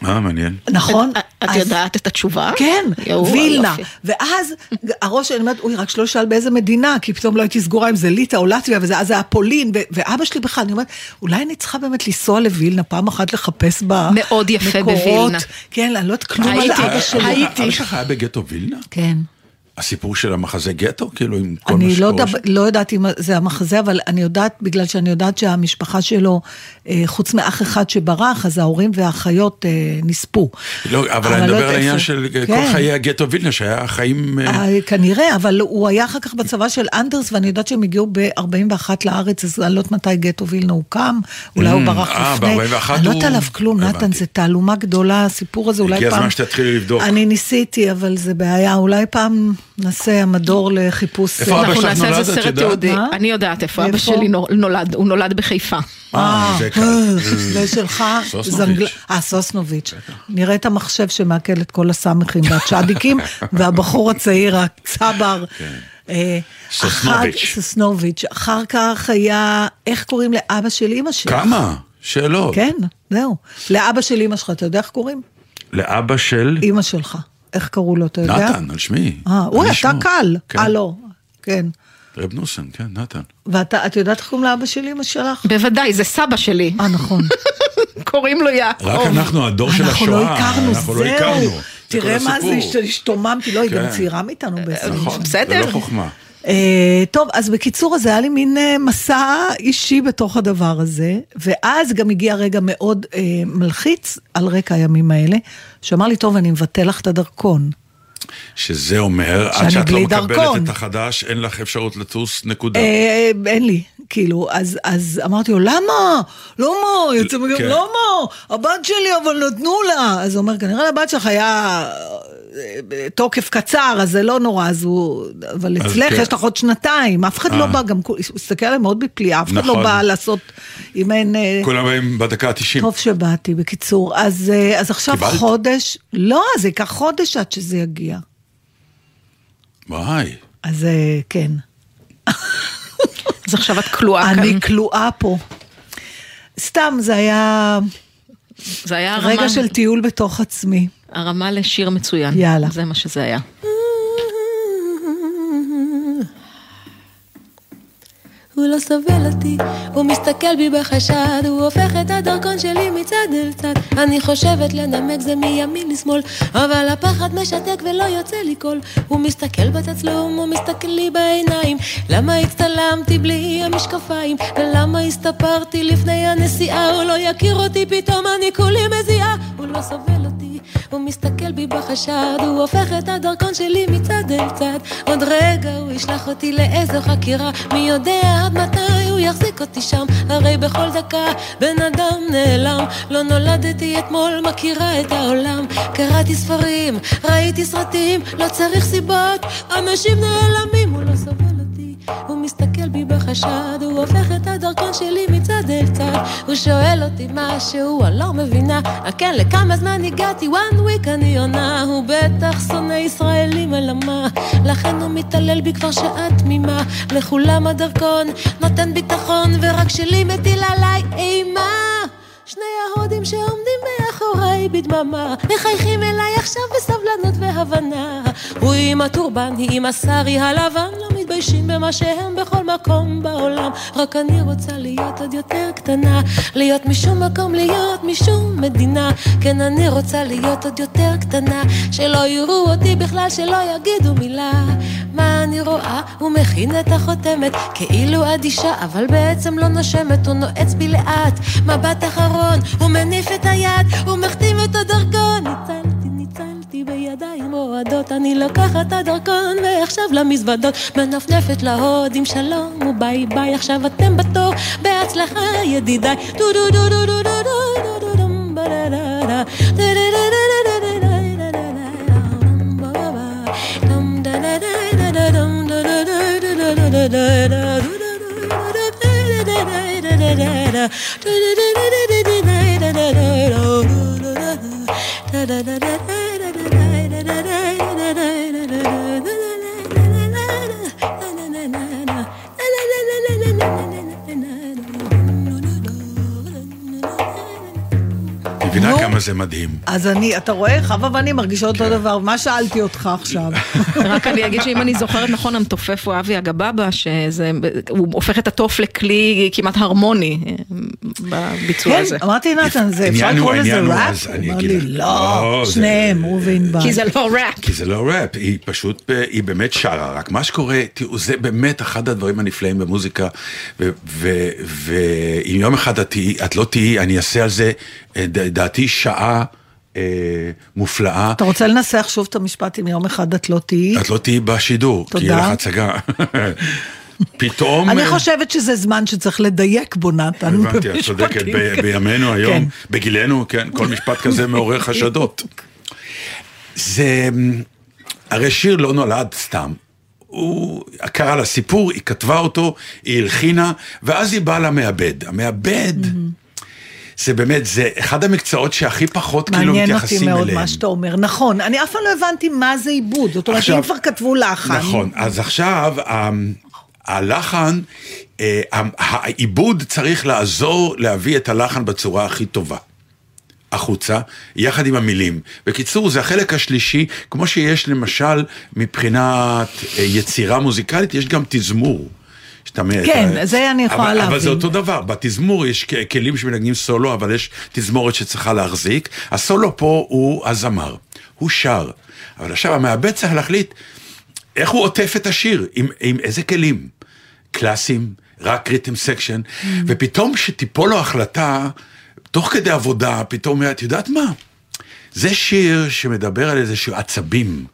אה, מעניין. נכון? את יודעת את התשובה? כן, וילנה. ואז הראש שלי אומרת, אוי, רק שלא שאל באיזה מדינה, כי פתאום לא הייתי סגורה אם זה ליטא או לטביה, וזה אז זה היה פולין, ואבא שלי בכלל, אני אומרת, אולי אני צריכה באמת לנסוע לווילנה, פעם אחת לחפש בה מאוד יפה מקורות." בווילנה. כן, אני לא יודעת כלום על אבא שלי. הייתי. אבא שלך היה בגטו וילנה? כן. הסיפור של המחזה גטו? כאילו עם כל מה אני לא, שקורה שם? לא יודעת אם זה המחזה, אבל אני יודעת, בגלל שאני יודעת שהמשפחה שלו, אה, חוץ מאח אחד שברח, אז ההורים והאחיות אה, נספו. לא, אבל אני לא מדבר על העניין איפה. של כל כן. חיי הגטו וילנה, שהיה חיים... אה, אה, כנראה, אבל הוא היה אחר כך בצבא של אנדרס, ואני יודעת שהם הגיעו ב-41 לארץ, אז אני לא יודעת מתי גטו וילנה הוקם, אולי הוא Mm, ברח אה, לפני. ב-41 אני לא יודעת עליו כלום, נתן. זה תעלומה גדולה, הסיפור הזה, אולי פעם... הגיע הזמן שתתחילי לבדוק. אני ניסיתי, אבל זה בעיה, אולי פעם נעשה המדור לחיפוש... איפה אבא אנחנו שלך נעשה נולד, זה את סרט יודעת? תיעודי. אני יודעת איפה אבא? שלי נולד, הוא נולד בחיפה. אה, זה קל. (laughs) ושלך, סוסנוביץ'. זנגל... אה, סוסנוביץ'. נראה את המחשב שמעכל את כל הסמכים והצ'אדיקים, (laughs) והבחור הצעיר, הצבר. אה, סוסנוביץ'. סוסנוביץ'. אחר כך היה, איך קוראים לאבא של אימא שלך? כמה? שאלות. כן, זהו. לאבא של אימא שלך, אתה יודע איך קוראים? לאבא של אימא שלך. איך קראו לו, אתה יודע? נתן, על שמי. אה, אוי, אתה. קל. כן. אה, לא. כן. רב נוסן, כן, נתן. ואתה, את יודעת איך קוראים לאבא של אימא שלך? בוודאי, זה סבא שלי. אה, נכון. (laughs) קוראים לו יעקב. רק אנחנו הדור של אנחנו השואה. לא הכרנו, אנחנו לא זהו. הכרנו. תראה מה זה. השתוממתי, לא, היא גם כן. צעירה מאיתנו בעצם. נכון, בסדר. זה לא חוכמה. אה, טוב, אז בקיצור, אז היה לי מין אה, מסע אישי בתוך הדבר הזה, ואז גם הגיע רגע מאוד אה, מלחיץ על רקע הימים האלה, שאמר לי, טוב, אני מבטל לך את הדרכון. שזה אומר, עד שאת לא מקבלת דרכון. את החדש, אין לך אפשרות לטוס, נקודה. אה, אין לי, כאילו, אז, אז אמרתי לו, למה? למה? יוצא מגן, כן. למה? הבת שלי, אבל נתנו לה. אז הוא אומר, כנראה לבת שלך היה אה, תוקף קצר, אז זה לא נורא, אז הוא... אבל אז אצלך כן. יש לך עוד שנתיים, אף אחד לא אה. בא, גם הוא הסתכל עליהם מאוד בפליאה, אף אחד לא נכון. בא לעשות, אם אין... אה, כולם באים בדקה ה-90. טוב שבאתי, בקיצור. אז, אה, אז עכשיו קיבלת? חודש, לא, זה ייקח חודש עד שזה יגיע. וואי. אז אה, כן. אז עכשיו את כלואה כאן. אני כלואה פה. סתם, זה היה זה היה הרמה, רגע של טיול בתוך עצמי. הרמה לשיר מצוין. יאללה. זה מה שזה היה. הוא לא סובל אותי, הוא מסתכל בי בחשד, הוא הופך את הדרכון שלי מצד אל צד. אני חושבת לנמק זה מימין לשמאל, אבל הפחד משתק ולא יוצא לי קול. הוא מסתכל בתצלום, הוא מסתכל לי בעיניים, למה הצטלמתי בלי המשקפיים? ולמה הסתפרתי לפני הנסיעה? הוא לא יכיר אותי, פתאום אני כולי מזיעה. הוא לא סובל אותי, הוא מסתכל בי בחשד, הוא הופך את הדרכון שלי מצד אל צד. עוד רגע הוא ישלח אותי לאיזו חקירה, מי יודע עד מתי הוא יחזיק אותי שם. הרי בכל דקה בן אדם נעלם, לא נולדתי אתמול, מכירה את העולם. קראתי ספרים, ראיתי סרטים, לא צריך סיבות, אנשים נעלמים, הוא לא סובל. הוא מסתכל בי בחשד, הוא הופך את הדרכון שלי מצד אל צד. הוא שואל אותי משהו, אני לא מבינה. אה, כן, לכמה זמן הגעתי? one week אני עונה. הוא בטח שונא ישראלים, אלא מה? לכן הוא מתעלל בי כבר שעה תמימה. לכולם הדרכון נותן ביטחון, ורק שלי מטיל עליי אימה. שני ההודים שעומדים מאחוריי בדממה, מחייכים אליי עכשיו בסבלנות הבנה. הוא עם הטורבן, היא עם השרי הלבן, לא מתביישים במה שהם בכל מקום בעולם. רק אני רוצה להיות עוד יותר קטנה, להיות משום מקום, להיות משום מדינה. כן, אני רוצה להיות עוד יותר קטנה, שלא יראו אותי בכלל, שלא יגידו מילה. מה אני רואה? הוא מכין את החותמת, כאילו אדישה, אבל בעצם לא נושמת, הוא נועץ בי לאט. מבט אחרון, הוא מניף את היד, הוא מחתים את הדרכון. ניצלתי, ניצלתי בידיים רועדות, אני לוקחת הדרכון, ועכשיו למזוודות, מנפנפת להודים שלום וביי ביי, עכשיו אתם בתור, בהצלחה ידידיי. דו דו דו דו דו דו דו דו דו. דו דו דו דו דו דו דו דו דו דו כמה זה מדהים. אז אני, אתה רואה, חווה ואני מרגישות אותו דבר, מה שאלתי אותך עכשיו? (laughs) רק אני אגיד שאם אני זוכרת נכון, המתופף הוא אבי אגבאבא, שזה, הוא הופך את התוף לכלי כמעט הרמוני בביצוע כן, הזה. אמרתי נתן, זה אפשר לקרוא לזה ראפ? הוא אמר לי, לא, לא, שניהם, הוא וענבל. כי זה לא ראפ. כי זה לא ראפ, היא פשוט, היא באמת שרה, רק מה שקורה, תראו, זה באמת אחד הדברים הנפלאים במוזיקה, ואם יום אחד את, את לא תהיי, אני אעשה על זה, אה, ד- דעתי, שעה אה, מופלאה. אתה רוצה לנסח שוב את המשפט אם יום אחד את לא תהיי? את לא תהיי בשידור, כי תודה. יהיה לך הצגה. (laughs) פתאום... אני אה, חושבת שזה זמן שצריך לדייק בו, נתן. הבנתי, את צודקת, כאלה. בימינו היום, כן. בגילנו, כן, כל משפט כזה מעורר חשדות. זה, הרי שיר לא נולד סתם. הוא קרא לה סיפור, היא כתבה אותו, היא הלחינה, ואז היא באה למעבד. המעבד, זה באמת, זה אחד המקצועות שהכי פחות כאילו מעניין אותי מתייחסים אליהם. מאוד מה שאתה אומר. נכון, אני אף פעם לא הבנתי מה זה עיבוד. זאת אומרת, אם כבר כתבו לחן. נכון, אז עכשיו ה- הלחן, אה, העיבוד צריך לעזור להביא את הלחן בצורה הכי טובה. החוצה, יחד עם המילים. בקיצור, זה החלק השלישי, כמו שיש למשל מבחינת אה, יצירה מוזיקלית, יש גם תזמור. שאתה מ- כן, אתה- זה אני יכולה אבל, אבל להבין. זה אותו דבר, בתזמור יש כלים שמנגנים סולו, אבל יש תזמורת שצריכה להחזיק. הסולו פה הוא הזמר, הוא שר. אבל עכשיו המעבד צריך להחליט איך הוא עוטף את השיר, עם, עם איזה כלים. קלאסיים, רק rhythm section, Mm. ופתאום שתיפול לו החלטה, תוך כדי עבודה, פתאום, את יודעת מה? זה שיר שמדבר על איזשהו עצבים.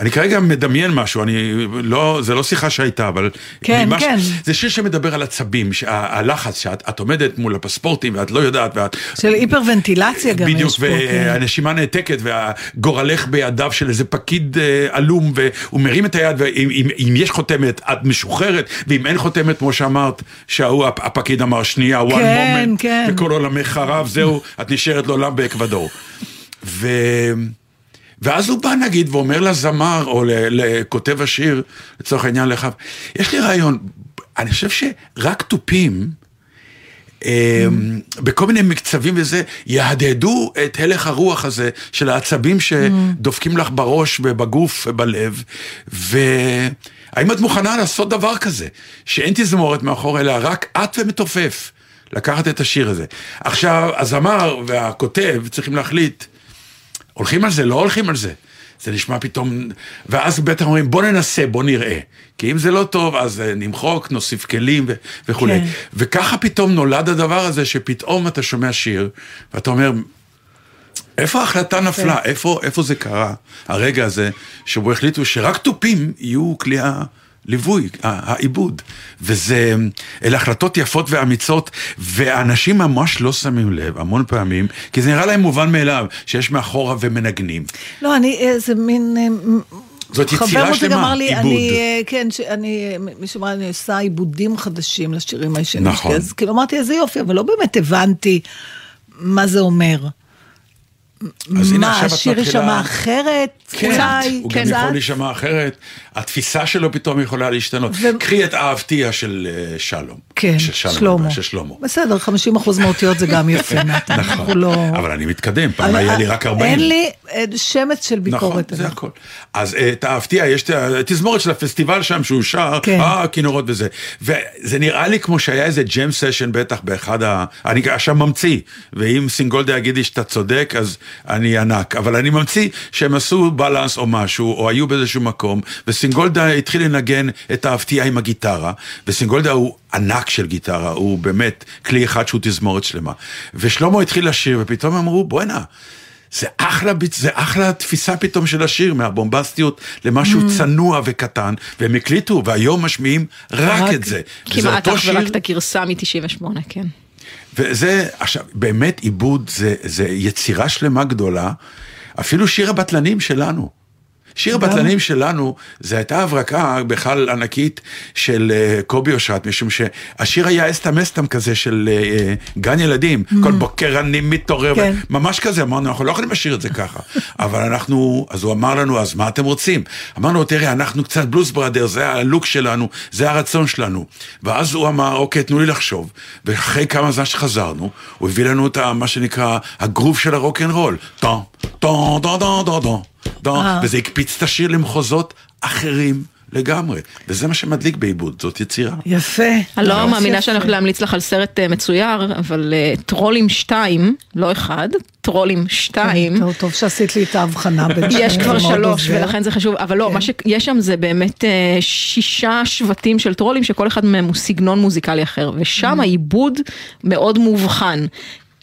אני כרגע מדמיין משהו, אני לא, זה לא שיחה שהייתה, אבל... כן, ממש- כן. זה שיר שמדבר על עצבים, שה- הלחץ, שאת את עומדת מול הפספורטים ואת לא יודעת, ואת... של היפרוונטילציה גם בדיוק, יש פה, כן. והנשימה נעתקת, והגורלך בידיו של איזה פקיד אה, עלום, והוא מרים את היד, ואם אם, אם יש חותמת, את משוחררת, ואם אין חותמת, כמו שאמרת, שההוא, הפ- הפקיד אמר, שנייה, one כן, moment, כן. וכל עולמך חרב, זהו, את נשארת לעולם באקוודור. ו... ואז הוא בא נגיד ואומר לזמר או לכותב השיר, לצורך העניין לך, יש לי רעיון, אני חושב שרק תופים, אמ, בכל מיני מקצבים וזה, יהדהדו את הלך הרוח הזה של העצבים שדופקים לך בראש ובגוף ובלב, והאם את מוכנה לעשות דבר כזה, שאין תזמורת מאחור, אלא רק את ומתופף, לקחת את השיר הזה. עכשיו, הזמר והכותב צריכים להחליט, הולכים על זה, לא הולכים על זה. זה נשמע פתאום, ואז בטח אומרים בוא ננסה, בוא נראה. כי אם זה לא טוב, אז אה, נמחוק, נוסיף כלים ו- וכולי. כן. וככה פתאום נולד הדבר הזה, שפתאום אתה שומע שיר, ואתה אומר, איפה ההחלטה נפלה? איפה, איפה זה קרה? הרגע הזה, שבו החליטו שרק תופים יהיו כלי הליווי, ה- העיבוד. וזה, אלה החלטות יפות ואמיצות, ואנשים ממש לא שמים לב, המון פעמים, כי זה נראה להם מובן מאליו, שיש מאחורה ומנגנים. לא, אני, אה, זה מין... אה, זאת יצירה חבר מותי שלמה, אמר לי, עיבוד. אני, אה, כן, שאני, מישהו אמר, אני עושה עיבודים חדשים לשירים הישנים. נכון. שלי. אז כאילו אמרתי, איזה יופי, אבל לא באמת הבנתי מה זה אומר. אז הנה מה, השיר מתחילה... יישמע אחרת? כן, אולי? הוא כן. גם יכול קצת? להישמע אחרת, התפיסה שלו פתאום יכולה להשתנות. ו- קחי את אהבתיה של אה, שלום. כן, של שלום, שלמה. של שלמה. בסדר, 50 אחוז מהאותיות זה גם יפה. (laughs) נתן, נכון, לא... אבל אני מתקדם, פעם היה לי רק 40. אין לי אה, שמץ של נכון, ביקורת. זה עליו. הכל. אז אה, את האהבתיה, יש את התזמורת של הפסטיבל שם שהוא שר, כן. אה, כינורות וזה. וזה נראה לי כמו שהיה איזה ג'ם סשן בטח באחד ה... אני עכשיו ממציא, ואם סינגולדה יגיד לי שאתה צודק, אז אני ענק. אבל אני ממציא שהם עשו בלנס או משהו, או היו באיזשהו מקום, וסינגולדה התחיל לנגן את האהבתיה עם הגיטרה, וסינגולדה הוא ענק של גיטרה, הוא באמת כלי אחד שהוא תזמורת שלמה. ושלמה התחיל לשיר, ופתאום אמרו, בואנה. זה אחלה, זה אחלה תפיסה פתאום של השיר, מהבומבסטיות למשהו Mm. צנוע וקטן, והם הקליטו, והיום משמיעים רק, רק- את זה. כמעט אך ורק את הגרסה מ-98, כן. וזה, עכשיו, באמת עיבוד זה, זה יצירה שלמה גדולה, אפילו שיר הבטלנים שלנו. שיר הבטלנים שלנו, זה הייתה הברקה בכלל ענקית של אה, קובי אושרת, משום שהשיר היה אסתם אסתם כזה של אה, אה, גן ילדים, כל בוקר אני מתעורר, כן. ממש כזה, אמרנו, אנחנו לא יכולים לשיר את זה ככה, (laughs) אבל אנחנו, אז הוא אמר לנו, אז מה אתם רוצים? אמרנו, תראה, אנחנו קצת בלוז בראדר, זה הלוק שלנו, זה הרצון שלנו. ואז הוא אמר, אוקיי, תנו לי לחשוב, ואחרי כמה זמן שחזרנו, הוא הביא לנו את מה שנקרא, הגרוב של הרוקנרול, טון, טון, טון, טון, טון, טון, טון, אה. וזה הקפיץ את השיר למחוזות אחרים לגמרי, וזה מה שמדליק בעיבוד, זאת יצירה. יפה. אני לא מאמינה. שאני הולכת להמליץ לך על סרט אה, מצויר, אבל אה, טרולים 2, לא אחד, טרולים 2. טוב, טוב שעשית לי את ההבחנה בין (laughs) יש שניהם, כבר שלוש. ולכן זה חשוב, אבל לא, כן. מה שיש שם זה באמת שישה שבטים של טרולים שכל אחד מהם הוא סגנון מוזיקלי אחר, Mm. ושם העיבוד מאוד מאובחן.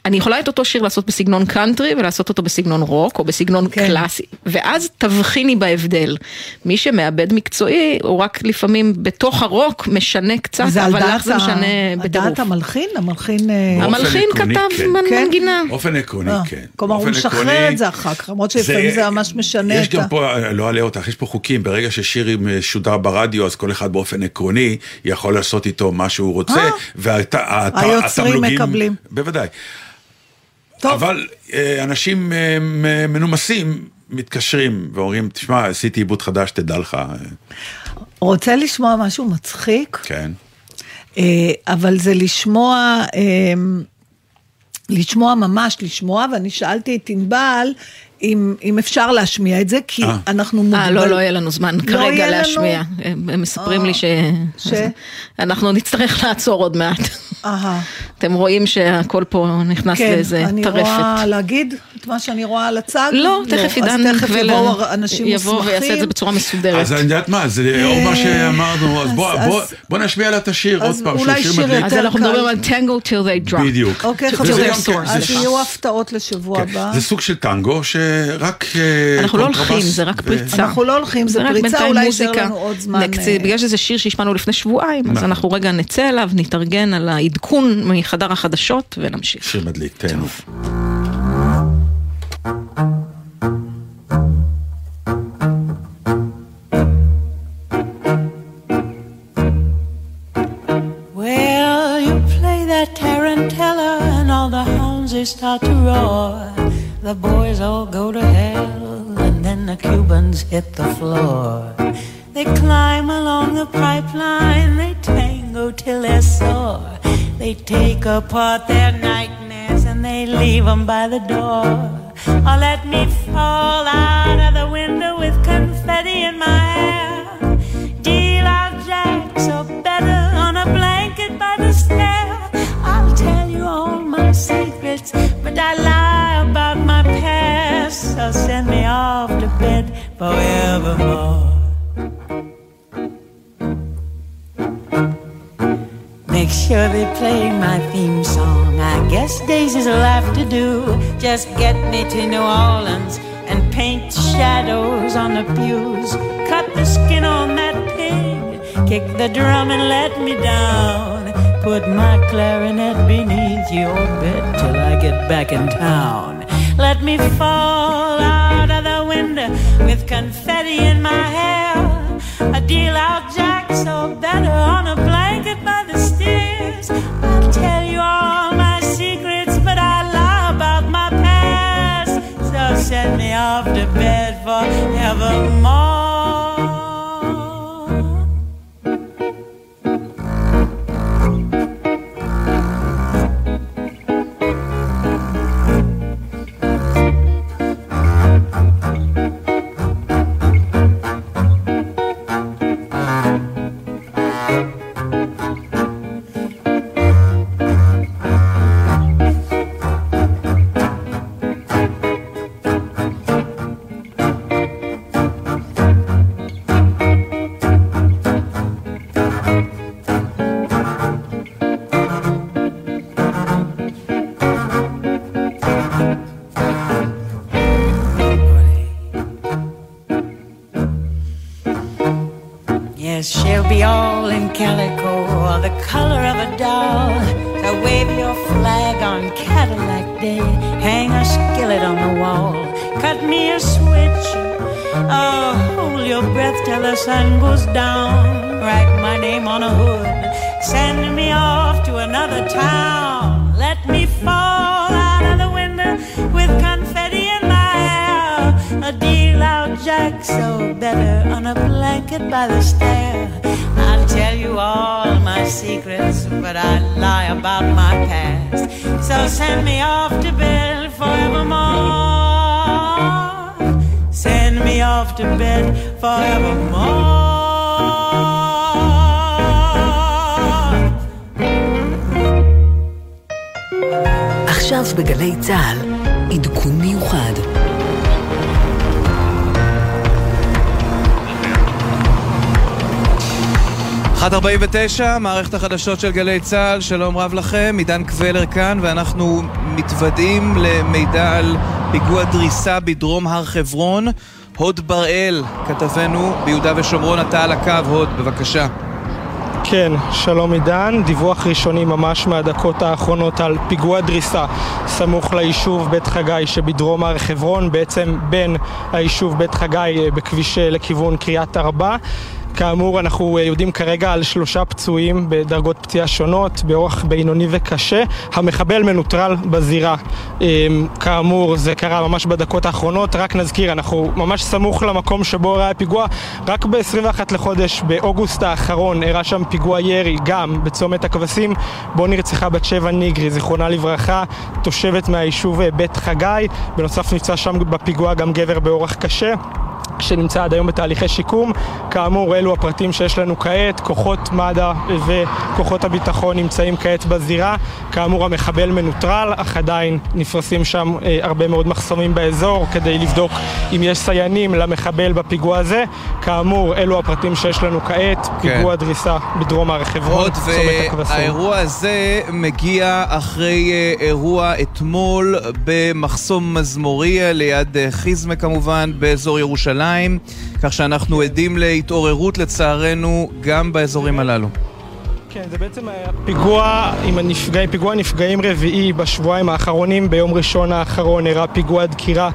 אני יכולה את אותו שיר לעשות בסגנון קאנטרי ולעשות אותו בסגנון רוק או בסגנון כן. קלאסי, ואז תבחיני בהבדל. מי שמאבד מקצועי הוא רק לפעמים בתוך הרוק משנה קצת, זה על אבל לך זה ה- משנה על בטירוף. דעת המלחין? המלחין... אה, המלחין עקרוני, כתב כן. כן? מנגינה. באופן עקרוני, אה, כן. כלומר, הוא משחרר את זה אחר כך, למרות שלפעמים זה ממש משנה יש את גם. פה, לא אלאה אותך, יש פה חוקים, ברגע ששיר משודר ברדיו, אז כל אחד באופן עקרוני יכול לעשות איתו מה שהוא רוצה, אה. היוצרים מקבלים. בוודאי. טוב, אבל אה, אנשים אה, מנומסים מתקשרים ואומרים, תשמע, עשיתי עיבוד חדש, תדע לך. רוצה לשמוע משהו מצחיק? כן. אה, אבל זה לשמוע, לשמוע ממש לשמוע, ואני שאלתי את ענבל אם, אם אפשר להשמיע את זה, כי אה. אנחנו מוגבל... אה, לא, לא יהיה לנו זמן לא כרגע יהיה לנו? להשמיע. הם הם מספרים לי ש... ש? אנחנו נצטרך לעצור עוד מעט. אהה. אתם רואים שהכל פה נכנס כן, לאיזה אני טרפת. רואה להגיד את מה שאני רואה על הצג? לא, תכף עידן אז תכף יבואו אנשים מוסמכים. יבוא ויעשה את זה בצורה מסודרת. אז אני יודעת מה, זה לאור מה שאמרנו, אז בוא- אז- בוא- אז- בוא נשמיע לה את השיר עוד אז פעם, שהוא שיר מדליק. אז אנחנו. מדברים על טנגו till they drop. בדיוק. אוקיי, כן, אז זה- יהיו הפתעות לשבוע כן, הבא. זה סוג של טנגו שרק אה, אנחנו לא הולכים, זה רק פריצה. אנחנו לא הולכים, זה רק פריצה, אולי יישאר מוזיקה. לנו עוד זמן, אה, בגלל שזה שיר שהשמענו לפני שבועיים, אז נכון. אנחנו רגע נצא אליו, נתארגן על העדכון מחדר החדשות ונמשיך. שיר מדליק, תהנו. They start to roar. The boys all go to hell, and then the Cubans hit the floor. They climb along the pipeline, they tango till they're sore. They take apart their nightmares and they leave 'em by the door. Or let me fall out of the window with confetti in my hair. Deal out jacks or better on a blanket by the stair. I'll tell you all my secrets, but I lie about my past. So send me off to bed forevermore. Make sure they play my theme song. I guess Daisy's will have to do. Just get me to New Orleans and paint shadows on the pews. Cut the skin on that pig. Kick the drum and let me down. Put my clarinet beneath your bed till I get back in town. Let me fall out of the window with confetti in my hair. A deal out jack so better on a blanket by the stairs. I'll tell you all my secrets, but I lie about my past. So send me off to bed forevermore. Yes, be all in calico, or the color of a doll. So wave your flag on Cadillac Day, hang a skillet on the wall, cut me a switch. Oh, hold your breath till the sun goes down. Write my name on a hood, send me off to another town. Let me fall out of the window with confetti in my hair. A deal out Jack, so better on a blanket by the stair I'll tell you all my secrets, but I lie about my past. So send me off to bed forevermore. Send me off to bed forevermore. עכשיו בגלי צה"ל, עדכון מיוחד. אחת ארבעים ותשע, מערכת החדשות של גלי צה"ל, שלום רב לכם, עידן קבלר כאן, ואנחנו מתוודעים למידע על פיגוע דריסה בדרום הר חברון. הוד בראל, כתבנו ביהודה ושומרון, אתה על הקו, הוד, בבקשה. כן, שלום עידן, דיווח ראשוני ממש מהדקות האחרונות על פיגוע דריסה סמוך ליישוב בית חגי שבדרום הר חברון, בעצם בין היישוב בית חגי אה, בכביש אה, לכיוון קריית ארבע. כאמור, אנחנו אה, יודעים כרגע על שלושה פצועים בדרגות פציעה שונות, באורח בינוני וקשה. המחבל מנוטרל בזירה. אה, כאמור, זה קרה ממש בדקות האחרונות. רק נזכיר, אנחנו ממש סמוך למקום שבו ראה הפיגוע. רק ב-21 לחודש, באוגוסט האחרון, אירע שם פיגוע ירי, גם בצומת הכבשים, בו נרצחה בת שבע ניגרי, זיכרונה לברכה, תושבת מהיישוב אה, בית חגי. בנוסף נפצע שם בפיגוע גם גבר באורח קשה. שנמצא עד היום בתהליכי שיקום. כאמור, אלו הפרטים שיש לנו כעת. כוחות מד"א וכוחות הביטחון נמצאים כעת בזירה. כאמור, המחבל מנוטרל, אך עדיין נפרסים שם אה, הרבה מאוד מחסומים באזור כדי לבדוק אם יש סייענים למחבל בפיגוע הזה. כאמור, אלו הפרטים שיש לנו כעת. כן. פיגוע דריסה בדרום הר חברון, צומת הכבשים. והאירוע הזה מגיע אחרי אה, אירוע אתמול במחסום מזמוריה ליד אה, חיזמה כמובן, באזור ירושלים, כך שאנחנו עדים להתעוררות לצערנו גם באזורים הללו. כן, זה בעצם פיגוע עם הנפגעים, פיגוע נפגעים רביעי בשבועיים האחרונים. ביום ראשון האחרון אירע פיגוע דקירה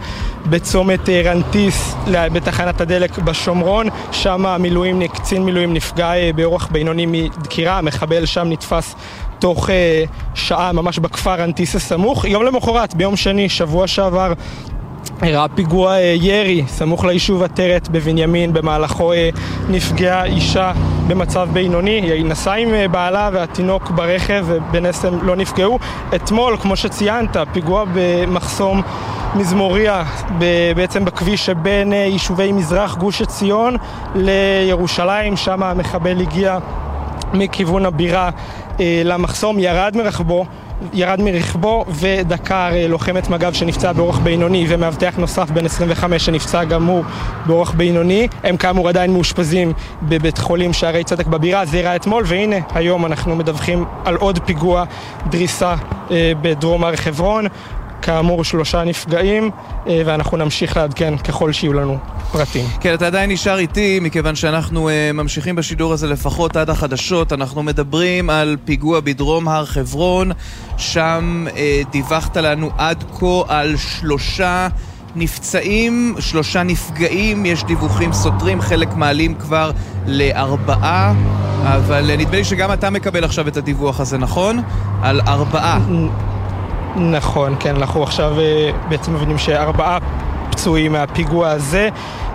בצומת אה, רנטיס בתחנת הדלק בשומרון. שם המילואימניק, קצין מילואים נפגע אה, באורח בינוני מדקירה. המחבל שם נתפס תוך אה, שעה ממש בכפר רנטיס הסמוך. יום למחרת, ביום שני, שבוע שעבר, אירע פיגוע אה, ירי סמוך ליישוב עטרת בבנימין, במהלכו אה, נפגעה אישה במצב בינוני. היא נסעה עם אה, בעלה והתינוק ברכב ובנס הם לא נפגעו. אתמול, כמו שציינת, פיגוע במחסום מזמוריה, בעצם בכביש שבין אה, יישובי מזרח גוש עציון לירושלים, שם המחבל הגיע מכיוון הבירה אה, למחסום, ירד מרכבו, ירד מרכבו ודקר אה, לוחמת מג"ב שנפצע באורח בינוני ומאבטח נוסף בן 25 שנפצע גם הוא באורח בינוני. הם כאמור עדיין מאושפזים בבית חולים שערי צדק בבירה, זה אירע אתמול והנה היום אנחנו מדווחים על עוד פיגוע דריסה אה, בדרום הר חברון. כאמור שלושה נפגעים אה, ואנחנו נמשיך לעדכן ככל שיהיו לנו פרטים. כן, אתה עדיין נשאר איתי, מכיוון שאנחנו uh, ממשיכים בשידור הזה לפחות עד החדשות. אנחנו מדברים על פיגוע בדרום הר חברון, שם uh, דיווחת לנו עד כה על שלושה נפצעים, שלושה נפגעים, יש דיווחים סותרים, חלק מעלים כבר לארבעה, אבל נדמה לי שגם אתה מקבל עכשיו את הדיווח הזה, נכון? על ארבעה. נכון, כן, אנחנו עכשיו אה, בעצם מבינים שארבעה פצועים מהפיגוע הזה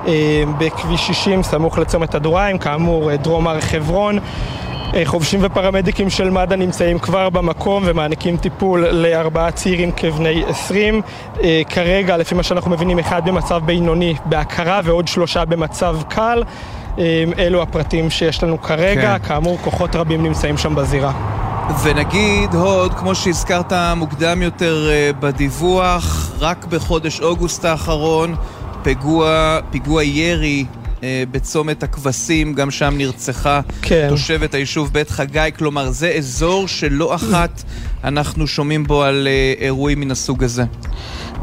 אה, בכביש 60 סמוך לצומת הדוריים, כאמור אה, דרום הר חברון. חובשים ופרמדיקים של מד"א נמצאים כבר במקום ומעניקים טיפול לארבעה צעירים כבני 20. אה, כרגע, לפי מה שאנחנו מבינים, אחד במצב בינוני בהכרה ועוד שלושה במצב קל. אלו הפרטים שיש לנו כרגע, כן. כאמור כוחות רבים נמצאים שם בזירה. ונגיד הוד, כמו שהזכרת מוקדם יותר אה, בדיווח, רק בחודש אוגוסט האחרון, פיגוע, פיגוע ירי אה, בצומת הכבשים, גם שם נרצחה כן. תושבת היישוב בית חגי, כלומר זה אזור שלא אחת אנחנו שומעים בו על אה, אירועים מן הסוג הזה.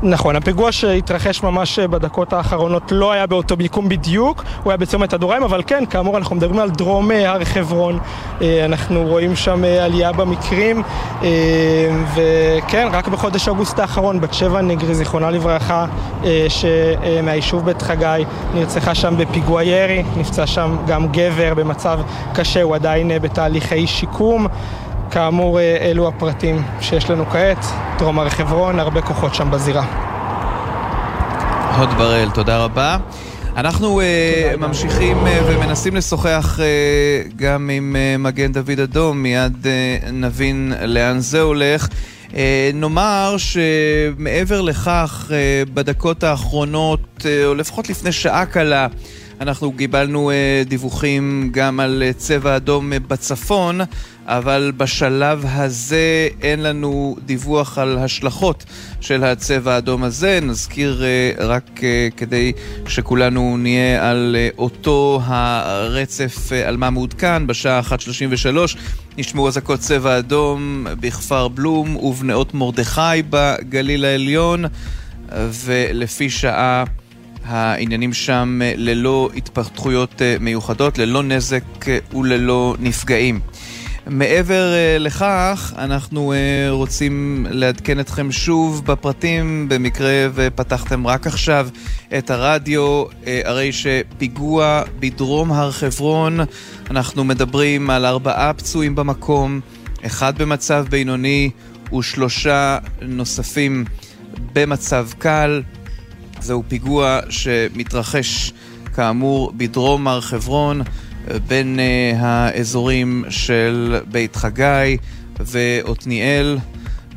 נכון, הפיגוע שהתרחש ממש בדקות האחרונות לא היה באותו מיקום בדיוק, הוא היה בצומת הדוריים, אבל כן, כאמור, אנחנו מדברים על דרום אה, הר חברון. אה, אנחנו רואים שם אה, עלייה במקרים, אה, וכן, רק בחודש אוגוסט האחרון, בת שבע נגרי, זיכרונה לברכה, אה, שמהיישוב בית חגי, נרצחה שם בפיגוע ירי, נפצע שם גם גבר במצב קשה, הוא עדיין אה, בתהליכי שיקום. כאמור, אה, אלו הפרטים שיש לנו כעת, דרום הר חברון, הרבה כוחות שם בזירה. הוד בראל, תודה רבה. אנחנו uh, ממשיכים uh, ומנסים לשוחח uh, גם עם uh, מגן דוד אדום, מיד uh, נבין לאן זה הולך. Uh, נאמר שמעבר לכך, uh, בדקות האחרונות, uh, או לפחות לפני שעה קלה, אנחנו קיבלנו uh, דיווחים גם על uh, צבע אדום uh, בצפון, אבל בשלב הזה אין לנו דיווח על השלכות של הצבע האדום הזה. נזכיר רק כדי שכולנו נהיה על אותו הרצף על מה מעודכן, בשעה 1.33 נשמעו אזעקות צבע אדום בכפר בלום ובנאות מרדכי בגליל העליון, ולפי שעה העניינים שם אה, ללא התפתחויות אה, מיוחדות, ללא נזק אה, וללא נפגעים. מעבר לכך, אנחנו רוצים לעדכן אתכם שוב בפרטים, במקרה ופתחתם רק עכשיו את הרדיו, הרי שפיגוע בדרום הר חברון, אנחנו מדברים על ארבעה פצועים במקום, אחד במצב בינוני ושלושה נוספים במצב קל. זהו פיגוע שמתרחש כאמור בדרום הר חברון בין uh, האזורים של בית חגי ועתניאל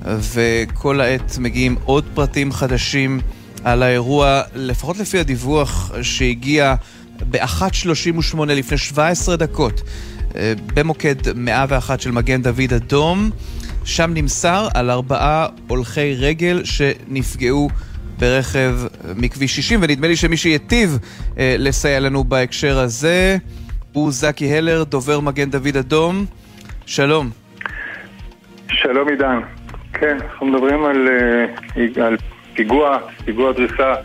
וכל העת מגיעים עוד פרטים חדשים על האירוע, לפחות לפי הדיווח שהגיע ב-1.38 לפני 17 דקות uh, במוקד 101 של מגן דוד אדום. שם נמסר על ארבעה הולכי רגל שנפגעו ברכב מכביש 60, ונדמה לי שמי שיטיב אה, לסייע לנו בהקשר הזה הוא זקי הלר, דובר מגן דוד אדום. שלום. שלום עידן. כן, אנחנו מדברים על, אה, על פיגוע, פיגוע דריסה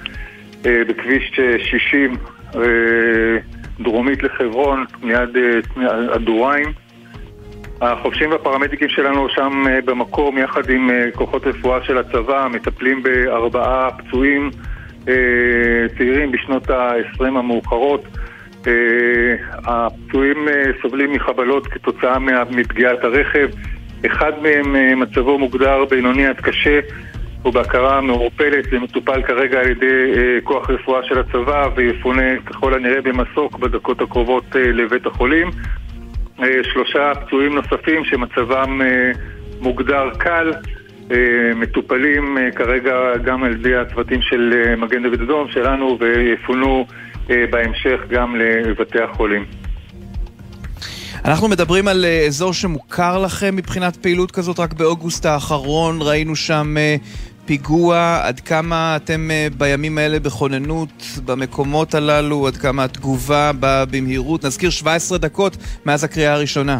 אה, בכביש 60 אה, דרומית לחברון, מיד אה, הדוריים. החובשים והפרמדיקים שלנו שם אה, במקום יחד עם אה, כוחות רפואה של הצבא מטפלים בארבעה פצועים אה, צעירים בשנות ה-20 המאוחרות. הפצועים סובלים מחבלות כתוצאה מפגיעת הרכב. אחד מהם מצבו מוגדר בינוני עד קשה, הוא בהכרה מעורפלת ומטופל כרגע על ידי כוח רפואה של הצבא ויפונה ככל הנראה במסוק בדקות הקרובות לבית החולים. שלושה פצועים נוספים שמצבם מוגדר קל, מטופלים כרגע גם על ידי הצוותים של מגן דוד אדום שלנו ויפונו בהמשך גם לבתי החולים. אנחנו מדברים על אזור שמוכר לכם מבחינת פעילות כזאת, רק באוגוסט האחרון ראינו שם פיגוע, עד כמה אתם בימים האלה בכוננות במקומות הללו, עד כמה התגובה באה במהירות? נזכיר 17 דקות מאז הקריאה הראשונה.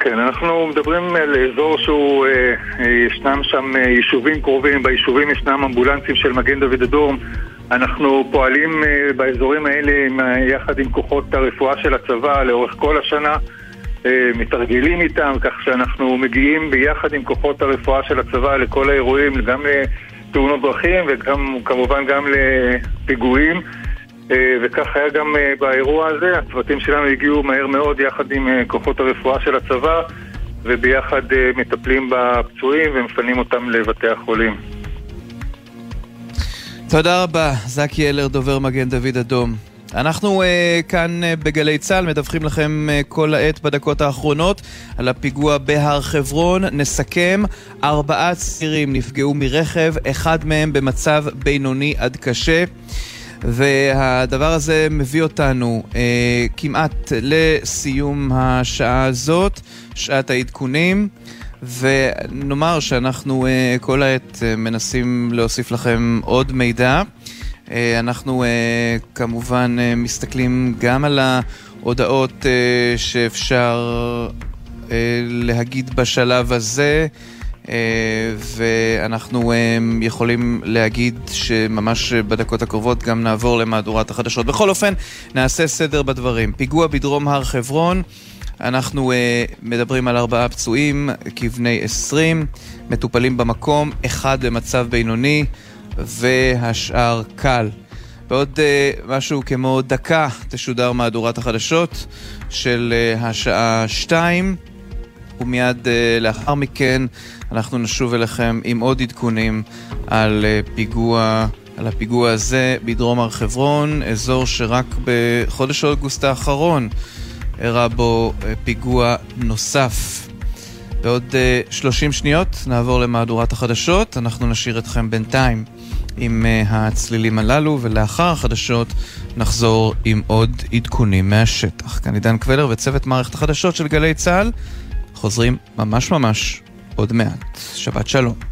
כן, אנחנו מדברים על אזור שהוא, ישנם שם יישובים קרובים, ביישובים ישנם אמבולנסים של מגן דוד אדום. אנחנו פועלים באזורים האלה יחד עם כוחות הרפואה של הצבא לאורך כל השנה. מתרגלים איתם, כך שאנחנו מגיעים ביחד עם כוחות הרפואה של הצבא לכל האירועים, גם לתאונות דרכים וכמובן גם לפיגועים. וכך היה גם באירוע הזה, הצוותים שלנו הגיעו מהר מאוד יחד עם כוחות הרפואה של הצבא וביחד מטפלים בפצועים ומפנים אותם לבתי החולים. תודה רבה, זקי אלר, דובר מגן דוד אדום. אנחנו uh, כאן uh, בגלי צה"ל מדווחים לכם uh, כל העת בדקות האחרונות על הפיגוע בהר חברון. נסכם, ארבעה צעירים נפגעו מרכב, אחד מהם במצב בינוני עד קשה. והדבר הזה מביא אותנו uh, כמעט לסיום השעה הזאת, שעת העדכונים. ונאמר שאנחנו uh, כל העת uh, מנסים להוסיף לכם עוד מידע. Uh, אנחנו uh, כמובן uh, מסתכלים גם על ההודעות שאפשר להגיד בשלב הזה. ואנחנו יכולים להגיד שממש בדקות הקרובות גם נעבור למהדורת החדשות. בכל אופן, נעשה סדר בדברים. פיגוע בדרום הר חברון, אנחנו uh, מדברים על ארבעה פצועים כבני עשרים, מטופלים במקום, אחד במצב בינוני והשאר קל. בעוד uh, משהו כמו דקה תשודר מהדורת החדשות של uh, השעה שתיים, ומיד uh, לאחר מכן אנחנו נשוב אליכם עם עוד עדכונים על uh, פיגוע, על הפיגוע הזה בדרום הר חברון, אזור שרק בחודש אוגוסט האחרון אירע בו uh, פיגוע נוסף. בעוד uh, 30 שניות נעבור למהדורת החדשות, אנחנו נשאיר אתכם בינתיים עם uh, הצלילים הללו, ולאחר החדשות נחזור עם עוד עדכונים מהשטח. כאן עידן קבלר וצוות מערכת החדשות של גלי צה"ל חוזרים ממש ממש עוד מעט. שבת שלום.